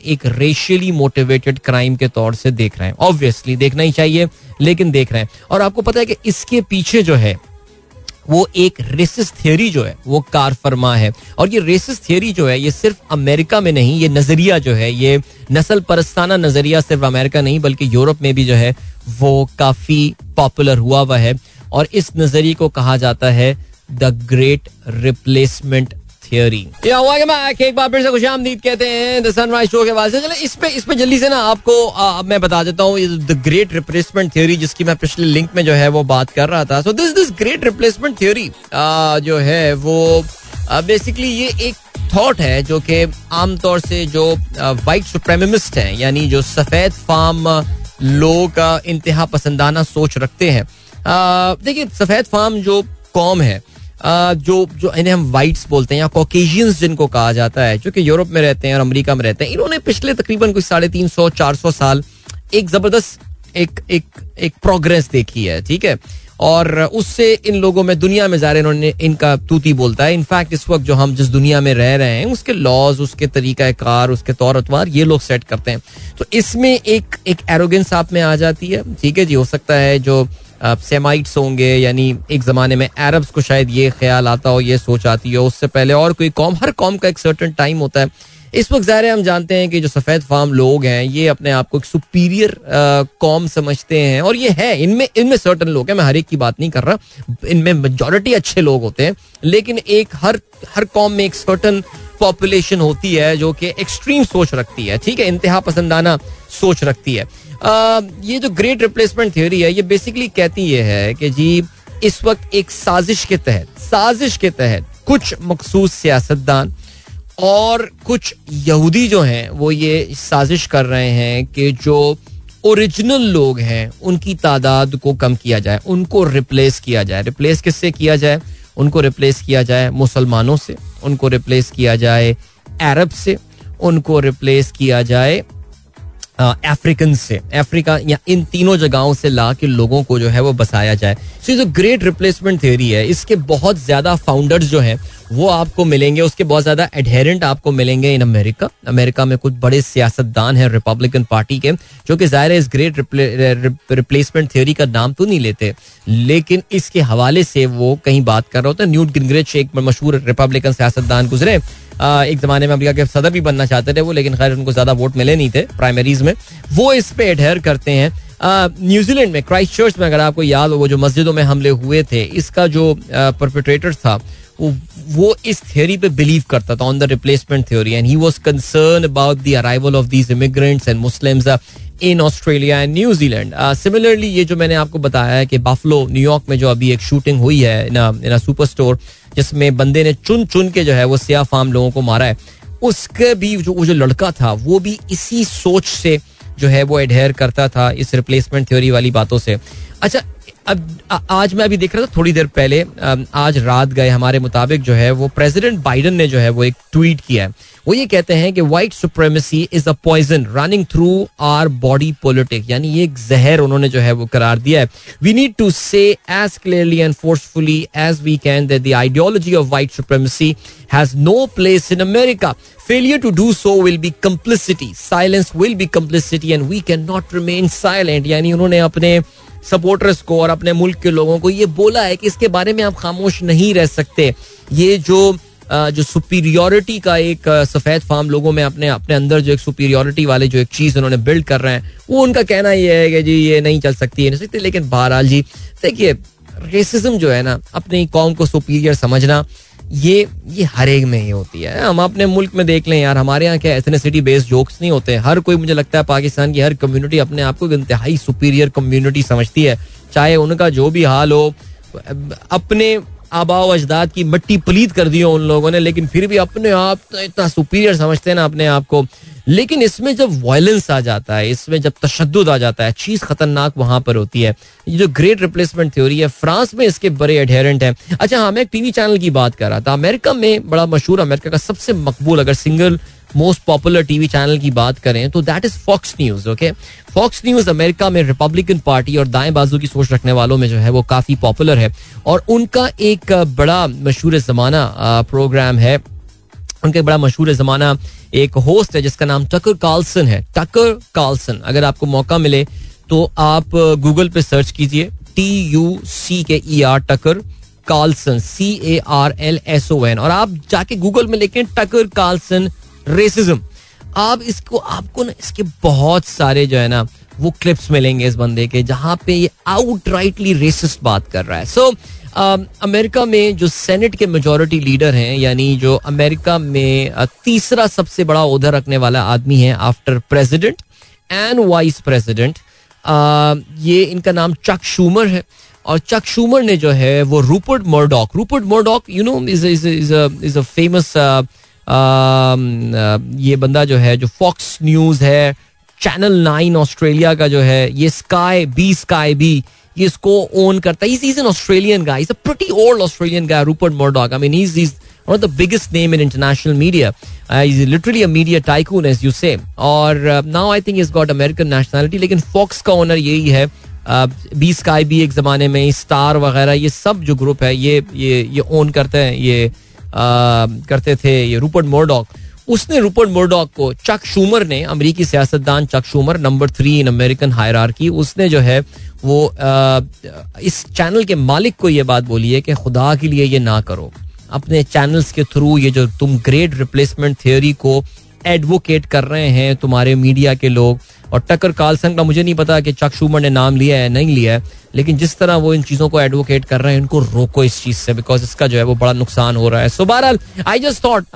एक रेशियली मोटिवेटेड क्राइम के तौर से देख रहे हैं। ऑब्वियसली देखना ही चाहिए, लेकिन देख रहे हैं। और आपको पता है कि इसके पीछे जो है, वो एक रेसिस थियोरी जो है, वो कार फरमा है। और ये रेसिस थियोरी जो है, ये सिर्फ़ अमेरिका में नहीं, ये नज़रिया जो है, ये नस्ल परस्ताना नज़रिया सिर्फ़ अमेरिका नहीं, बल्कि यूरोप में भी जो है, वो काफ़ी पॉपुलर हुआ हुआ है। और इस नज़रिए को कहा जाता है द ग्रेट रिप्लेसमेंट थियोरी से खुश कहते हैं द सनराइज शो के चले इस पे इस पे जल्दी से ना आपको मैं बता देता हूँ द ग्रेट रिप्लेसमेंट थ्योरी जिसकी मैं पिछले लिंक में जो है वो बात कर रहा था। So this this great replacement theory जो है वो बेसिकली ये एक थॉट है जो कि आमतौर से जो वाइट सुप्रेमिस्ट हैं, यानी जो सफ़ेद फार्म लोग इंतहा पसंदाना सोच रखते हैं। देखिए, सफ़ेद फार्म जो कॉम है जो जो इन्हें हम वाइट्स बोलते हैं या कॉकेशियंस जिनको कहा जाता है, जो कि यूरोप में रहते हैं और अमेरिका में रहते हैं, इन्होंने पिछले तकरीबन कुछ साढ़े तीन सौ, चार सौ साल एक ज़बरदस्त, एक एक एक प्रोग्रेस देखी है, ठीक है? और उससे इन लोगों में, दुनिया में ज़ाहिर इन्होंने, इनका तूती बोलता है। इनफैक्ट इस वक्त जो हम जिस दुनिया में रह रहे हैं, उसके लॉज उसके तरीका कार, उसके तौर अतवार, ये लोग सेट करते हैं। तो इसमें एक एक एरोगेंस आप में आ जाती है, ठीक है जी? हो सकता है जो सेमाइट्स होंगे, यानी एक ज़माने में अरब्स को शायद ये ख्याल आता हो, ये सोच आती हो। उससे पहले और कोई कौम, हर कौम का एक सर्टन टाइम होता है। इस वक्त ज़ाहिर हम जानते हैं कि जो सफ़ेद फार्म लोग हैं, ये अपने आप को एक सुपीरियर कौम समझते हैं। और ये है, इनमें इनमें सर्टन लोग हैं। मैं हर एक की बात नहीं कर रहा, इनमें मेजोरिटी अच्छे लोग होते हैं। लेकिन एक, हर हर कौम में एक सर्टन पॉपुलेशन होती है जो कि एक्सट्रीम सोच रखती है। ठीक है, इंतहा पसंदाना सोच रखती है। ये जो ग्रेट रिप्लेसमेंट थ्योरी है, ये बेसिकली कहती ये है कि जी, इस वक्त एक साजिश के तहत, साजिश के तहत कुछ मखसूस सियासतदान और कुछ यहूदी जो हैं, वो ये साजिश कर रहे हैं कि जो ओरिजिनल लोग हैं, उनकी तादाद को कम किया जाए, उनको रिप्लेस किया जाए। रिप्लेस किससे किया जाए? उनको रिप्लेस किया जाए मुसलमानों से, उनको रिप्लेस किया जाए अरब से, उनको रिप्लेस किया जाए अफ्रीकन से। अफ्रीका या इन तीनों जगहों से ला के लोगों को जो है वो बसाया जाए। So is a great replacement theory है, इसके बहुत ज़्यादा फाउंडर्स जो हैं वो आपको मिलेंगे, उसके बहुत ज़्यादा एडहेरेंट आपको मिलेंगे इन अमेरिका अमेरिका में कुछ बड़े सियासतदान हैं रिपब्लिकन पार्टी के, जो कि ज़ाहिर है इस ग्रेट रिप्लेसमेंट थ्योरी का नाम तो नहीं लेते। लेकिन इसके हवाले से वो कहीं बात कर रहे होते हैं। न्यूट गिनग्रिच एक मशहूर रिपब्लिकन सियासतदान गुजरे। एक जमाने में अमेरिका के सदर भी बनना चाहते थे वो, लेकिन खैर उनको ज़्यादा वोट मिले नहीं थे प्राइमरीज में। वो इस पे एडहेयर करते हैं। न्यूजीलैंड में क्राइस्ट चर्च में अगर आपको याद हो, वो जो मस्जिदों में हमले हुए थे, इसका जो परपिट्रेटर था वो इस थियोरी पे बिलीव करता था on the replacement theory and he was concern about the arrival of these immigrants and Muslims in Australia and New Zealand similarly ये जो मैंने आपको बताया है कि बाफलो न्यूयॉर्क में जो अभी एक शूटिंग हुई है इन सुपर स्टोर जिसमें बंदे ने चुन चुन के जो है वो सिया फार्म लोगों को मारा है, उसके भी जो, वो जो लड़का था, वो भी इसी सोच से जो है वो एडहेयर करता था इस रिप्लेसमेंट थ्योरी वाली बातों से। अच्छा अब आज मैं अभी देख रहा था, थोड़ी देर पहले आज रात गए हमारे मुताबिक जो है, वो प्रेसिडेंट बाइडन ने जो है, वो एक ट्वीट किया है। वो ये कहते हैं कि white supremacy is a poison running through our body politics यानी ये एक जहर उन्होंने जो है, वो करार दिया है। We need to say as clearly and forcefully as we can that the ideology of white supremacy has no place in America failure to do so will be be silence will be be and we can not remain silent यानी उन्होंने अपने supporters को और अपने मुल्क के लोगों को ये बोला है कि इसके बारे में आप खामोश नहीं रह सकते। ये जो जो सुपीरियोरिटी का एक सफ़ेद फार्म लोगों में अपने अपने अंदर जो एक सुपीरियोरिटी वाले जो एक चीज़ उन्होंने बिल्ड कर रहे हैं, वो उनका कहना ये है कि जी ये नहीं चल सकती है नहीं सकती। लेकिन बहरहाल जी, देखिए रेसिज्म जो है ना, अपनी कौम को सुपीरियर समझना ये ये हर एक में ही होती है। हम अपने मुल्क में देख लें यार, हमारे यहाँ क्या एथनेसिटी बेस्ड जोक्स नहीं होते। हर कोई, मुझे लगता है पाकिस्तान की हर कम्युनिटी अपने आप को इंतहाई सुपीरियर कम्युनिटी समझती है। चाहे उनका जो भी हाल हो, अपने आबाओ अजदाद की मट्टी पलीत कर दी हो उन लोगों ने, लेकिन फिर भी अपने आप तो इतना सुपीरियर समझते हैं ना अपने आप को। लेकिन इसमें जब वायलेंस आ जाता है, इसमें जब तशद आ जाता है, चीज़ खतरनाक वहाँ पर होती है। ये जो ग्रेट रिप्लेसमेंट थ्योरी है, फ्रांस में इसके बड़े एडहेरेंट हैं। अच्छा हाँ मैं एक टीवी चैनल की बात कर रहा था। अमेरिका में बड़ा मशहूर, अमेरिका का सबसे मकबूल, अगर single most popular TV channel की बात करें तो that is Fox News okay Fox News America में रिपब्लिकन पार्टी और दाएँ बाजू की सोच रखने वालों में जो है, वो काफ़ी पॉपुलर है। और उनका एक बड़ा मशहूर जमाना प्रोग्राम है उनका बड़ा मशहूर जमाना एक होस्ट है जिसका नाम टकर कार्लसन है। टकर कार्लसन अगर आपको मौका मिले तो आप गूगल पे सर्च कीजिए T U C K E R Tucker Carlson C A R L S O N और आप जाके गूगल में लिखें टकर कार्लसन रेसिज्म आप इसको आपको ना इसके बहुत सारे जो है ना वो क्लिप्स मिलेंगे इस बंदे के जहाँ पे ये आउट राइटली रेसिस्ट बात कर रहा है। सो so, अमेरिका में जो सेनेट के मेजोरिटी लीडर हैं, यानी जो अमेरिका में तीसरा सबसे बड़ा उधर रखने वाला आदमी है after president and vice president ये इनका नाम चक शूमर है और चक शूमर ने जो है वो Rupert Murdoch Rupert Murdoch you know is is a famous ये बंदा जो है, जो फॉक्स न्यूज़ है चैनल नाइन ऑस्ट्रेलिया का जो है, ये स्काई बी स्काई बी इसको ओन करता है is an Australian guy is a pretty old Australian guy Rupert Murdoch I mean is is of the biggest name in international media. Uh, he's literally a media tycoon, as you say. और now I think he's got American nationality. लेकिन Fox का owner यही है B sky भी एक जमाने में star वगैरह ये सब जो ग्रुप है ये ये ये ओन करते हैं ये uh, करते थे ये रूपर्ट मोरडॉक उसने रूपर्ट मोरडॉक को चक शूमर ने अमेरिकी सियासतदान Chuck Schumer number three in American hierarchy उसने जो है वो आ, इस चैनल के मालिक को ये बात बोली है कि खुदा के लिए ये ना करो। अपने चैनल्स के थ्रू ये जो तुम ग्रेट रिप्लेसमेंट थियोरी को एडवोकेट कर रहे हैं तुम्हारे मीडिया के लोग और टकर कार्लसन का मुझे नहीं पता कि चक शूमर ने नाम लिया है नहीं लिया है लेकिन जिस तरह वो इन चीज़ों को एडवोकेट कर रहे हैं इनको रोको इस चीज़ से बिकॉज़ इसका जो है वो बड़ा नुकसान हो रहा है। सो बहरहाल I just thought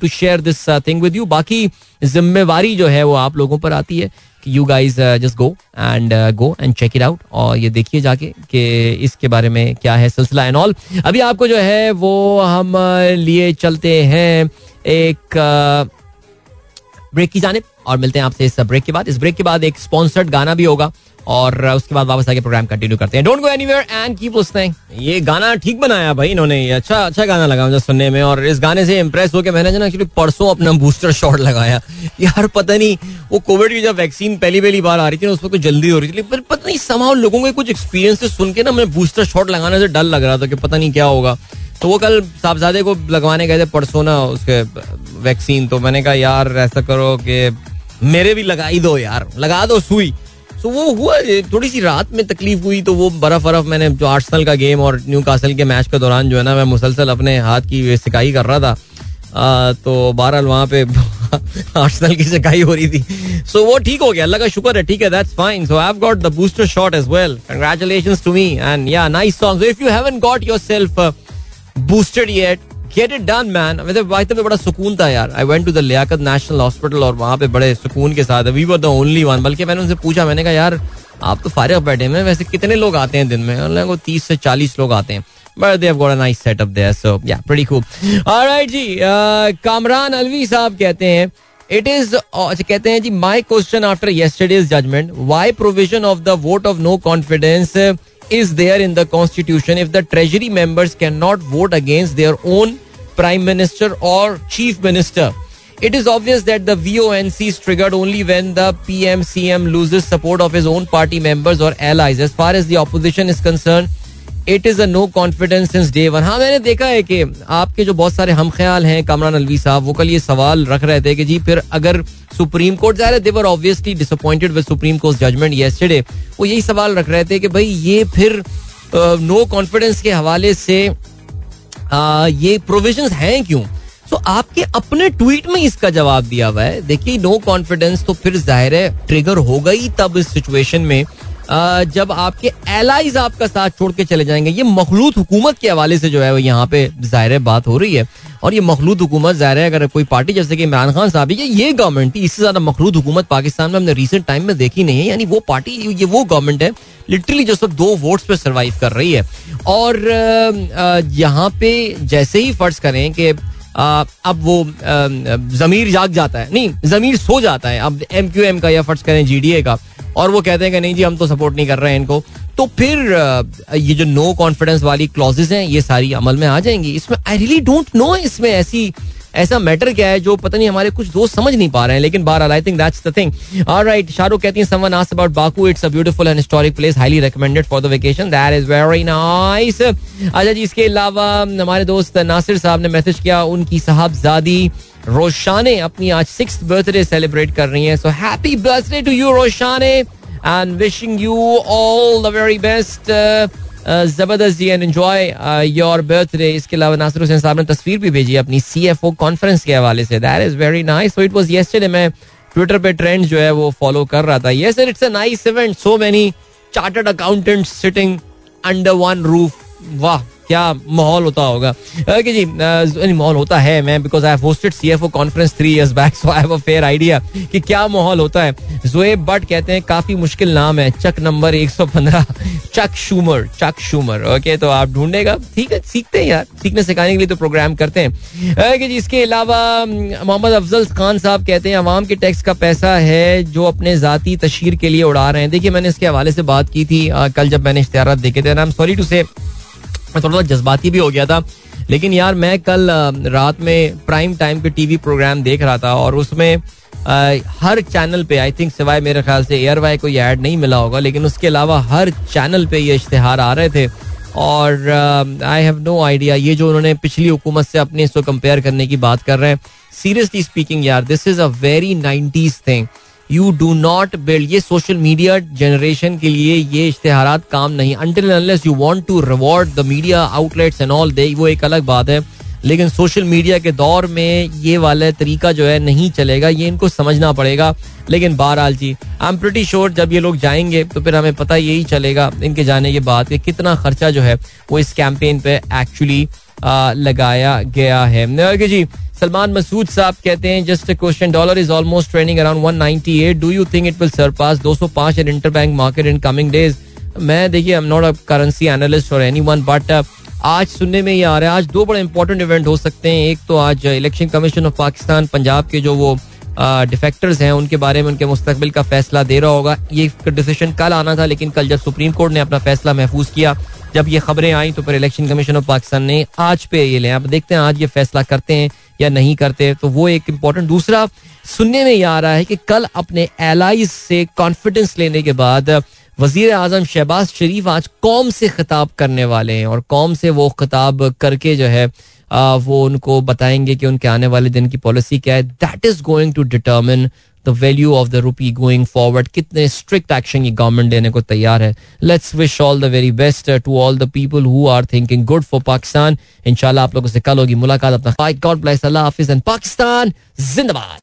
to share this thing with you बाकी जिम्मेवारी जो है वो आप लोगों पर आती है कि you guys just go and go and check it out और ये देखिए जाके कि इसके बारे में क्या है सिलसिला एंड ऑल अभी आपको जो है वो हम uh, लिए चलते हैं एक ब्रेक uh, की जाने और मिलते हैं आपसे इस ब्रेक के बाद। इस ब्रेक के बाद एक स्पॉन्सर्ड गाना भी होगा और उसके बाद वापस आके प्रोग्राम कंटिन्यू करते हैं। Don't go anywhere and keep listening ये गाना ठीक बनाया भाई इन्होंने। अच्छा अच्छा गाना लगा मुझे सुनने में और इस गाने से इंप्रेस होकर मैंने ना एक्चुअली परसों अपना बूस्टर शॉट लगाया। यार पता नहीं, वो कोविड की जब वैक्सीन पहली पहली बार आ रही थी ना, उसमें कुछ जल्दी हो रही थी, पर पता नहीं समाव लोगों के कुछ एक्सपीरियंस सुन के ना मैं बूस्टर शॉट लगाने से डर लग रहा था कि पता नहीं क्या होगा। तो वो कल साहबजादे को लगवाने गए थे परसों ना उसके वैक्सीन तो मैंने कहा, यार ऐसा करो कि मेरे भी लगाई दो यार लगा दो सुई। तो वो हुआ थोड़ी सी रात में तकलीफ़ हुई तो वो बर्फ़ बर्फ़ मैंने जो आर्टसल का गेम और न्यू कासल के मैच के दौरान जो है ना मैं मुसलसल अपने हाथ की सिकाई कर रहा था। आ, तो बहरहाल वहाँ पे [laughs] आर्सेनल की सिकाई हो रही थी। सो so, वो ठीक हो गया अल्लाह का शुक्र है ठीक है that's fine so I got the booster shot as well congratulations to me and yeah nice song if you haven't got yourself boosted yet get it done man मतलब में बड़ा सुकून था यार। I went to the Liaquat national hospital और वहाँ पे बड़े सुकून के साथ we were the only one बल्कि मैंने उनसे पूछा, मैंने कहा, यार, आप तो फारिग बैठे हैं। वैसे कितने लोग आते हैं दिन में? उन्होंने तीस से चालीस लोग आते हैं। कामरान अलवी साहब कहते हैं इट इज़ अच्छा कहते हैं जी my question after yesterday's judgement why provision of the vote of no confidence is there in the constitution if the treasury members cannot vote against their own prime minister और chief minister it is obvious that the O N C triggered only when the P M C M lose support of his own party members और allies as far as the is concern it is a confidence inside one हाँ मैंने देखा है कि आपके जो बहुत सारे हम ख्याल हैं कमरान अलवी साहब वो कल ये सवाल रख रहे थे कि जी फिर अगर सुप्रीम कोर्ट जा रहे थे were obviously disappointed with supreme court judgement yesterday वो यही सवाल रख रहे थे कि भाई ये फिर नो uh, कॉन्फिडेंस no के हवाले से ये प्रोविज़न हैं क्यों? तो आपके अपने ट्वीट में इसका जवाब दिया हुआ है। देखिए नो कॉन्फिडेंस तो फिर ज़ाहिर है ट्रिगर होगा ही तब इस सिचुएशन में। जब आपके एलाइज आपका साथ छोड़ के चले जाएँगे, ये मखलूत हुकूमत के हवाले से जो है वो यहाँ पे ज़ाहिर बात हो रही है। और ये मखलूत हुकूमत ज़ाहिर है, अगर कोई पार्टी जैसे कि इमरान खान साहब, ये ये गवर्नमेंट थी इससे ज़्यादा मखलूत हुकूमत पाकिस्तान में हमने रिसेंट टाइम में देखी नहीं है। यानी वो पार्टी, ये वो गवर्नमेंट है लिटरली जो दो वोट्स पे सर्वाइव कर रही है। और यहाँ पे जैसे ही फ़र्ज़ करें कि अब वो जमीर जाग जाता है। नहीं, जमीर सो जाता है। अब एम क्यू एम का या फ़र्ज़ करें जीडीए का। और वो कहते हैं कि नहीं जी, हम तो सपोर्ट नहीं कर रहे हैं इनको। तो फिर ये जो नो कॉन्फिडेंस वाली क्लॉजेज हैं, ये सारी अमल में आ जाएँगी। इसमें आई रियली डोंट नो इसमें ऐसी ऐसा मैटर क्या है जो पता नहीं हमारे कुछ दोस्त समझ नहीं पा रहे हैं, लेकिन बहरहाल I think that's the thing alright Shahrukh कहती हैं someone asked about Baku it's a beautiful and historic place highly recommended for the vacation that is very nice अच्छा जी, इसके अलावा हमारे दोस्त नासिर साहब ने मैसेज किया, उनकी साहबजादी रोशाने अपनी आज सिक्स बर्थडे सेलिब्रेट कर रही हैं। So happy birthday to you Roshane and wishing you all the very best ज़बरदस्त जी एंड एंजॉय योर बर्थडे इसके अलावा नासिर हुसैन साहब ने तस्वीर भी भेजी अपनी सी एफ़ ओ कॉन्फ्रेंस के हवाले से. That is very nice so it was yesterday मैं ट्विटर पे ट्रेंड जो है वो फॉलो कर रहा था. Yes it's a nice event so many chartered accountant sitting under one roof वाह. क्या माहौल होता होगा? ओके जी माहौल होता है, मैं because I hosted CFO conference three years back so I have a fair idea कि क्या माहौल होता है। जोएब बट कहते हैं, काफ़ी मुश्किल नाम है Chuck number 115 Chuck Schumer Chuck Schumer okay तो आप ढूंढेगा। ठीक है, सीखते हैं यार, सीखने सिखाने के लिए तो प्रोग्राम करते हैं। ओके जी, इसके अलावा मोहम्मद अफजल खान साहब कहते हैं अवाम के टैक्स का पैसा है जो अपने जाती तशीर के लिए उड़ा रहे हैं। देखिए, मैंने इसके हवाले से बात की थी कल जब मैंने इश्तेहार देखे थे I am sorry to say मैं थोड़ा सा जज्बाती भी हो गया था। लेकिन यार, मैं कल रात में प्राइम टाइम पे टीवी प्रोग्राम देख रहा था और उसमें हर चैनल पे, आई थिंक सिवाय मेरे ख्याल से एयर वाई कोई ऐड नहीं मिला होगा, लेकिन उसके अलावा हर चैनल पे ये इश्तेहार आ रहे थे। और आई हैव नो आइडिया ये जो उन्होंने पिछली हुकूमत से अपने इसको कंपेयर करने की बात कर रहे हैं। सीरियसली स्पीकिंग यार this is a very nineties thing you do not build ये सोशल मीडिया जनरेशन के लिए ये इश्तेहार काम नहीं। Until unless you want to reward the media outlets and all they वो एक अलग बात है। लेकिन सोशल मीडिया के दौर में ये वाला तरीका जो है नहीं चलेगा, ये इनको समझना पड़ेगा। लेकिन बहरहाल जी आई एम प्रिटी श्योर जब ये लोग जाएँगे तो फिर हमें पता यही चलेगा, इनके जाने के बाद कि कितना खर्चा जो है वो इस कैंपेन पे एक्चुअली लगाया गया है। जी सलमान मसूद साहब कहते हैं just question dollar is almost trading around 198 do you think it will surpass 205 in interbank market in coming days मैं, देखिए I am not a currency analyst और एनीवन बट आज सुनने में ये आ रहा है, आज दो बड़े इंपॉर्टेंट इवेंट हो सकते हैं। एक तो आज election commission of Pakistan Punjab के जो वो डिफेक्टर्स हैं, उनके बारे में उनके मुस्तबिल का फैसला दे रहा होगा। ये डिसीज़न कल आना था, लेकिन कल जब सुप्रीम कोर्ट ने अपना फैसला महफूज किया, जब ये खबरें आई तो फिर इलेक्शन कमीशन ऑफ़ पाकिस्तान ने आज पे ये लें अब देखते हैं, आज ये फैसला करते हैं या नहीं करते तो वो एक इम्पोर्टेंट दूसरा सुनने में ये आ रहा है कि कल अपने एलाइज से कॉन्फिडेंस लेने के बाद वज़ीर आज़म शहबाज शरीफ आज कौम से खिताब करने वाले हैं, और कौम से वो खिताब करके जो है वो उनको बताएँगे कि उनके आने वाले दिन की पॉलिसी क्या है. That is going to determine the value of the rupee going forward कितने स्ट्रिक्ट एक्शन ये गवर्नमेंट लेने को तैयार है. Let's wish all the very best to all the people who are thinking good for Pakistan इंशाल्लाह आप लोगों से कल होगी मुलाकात अपना. हाफिज एंड पाकिस्तान जिंदाबाद.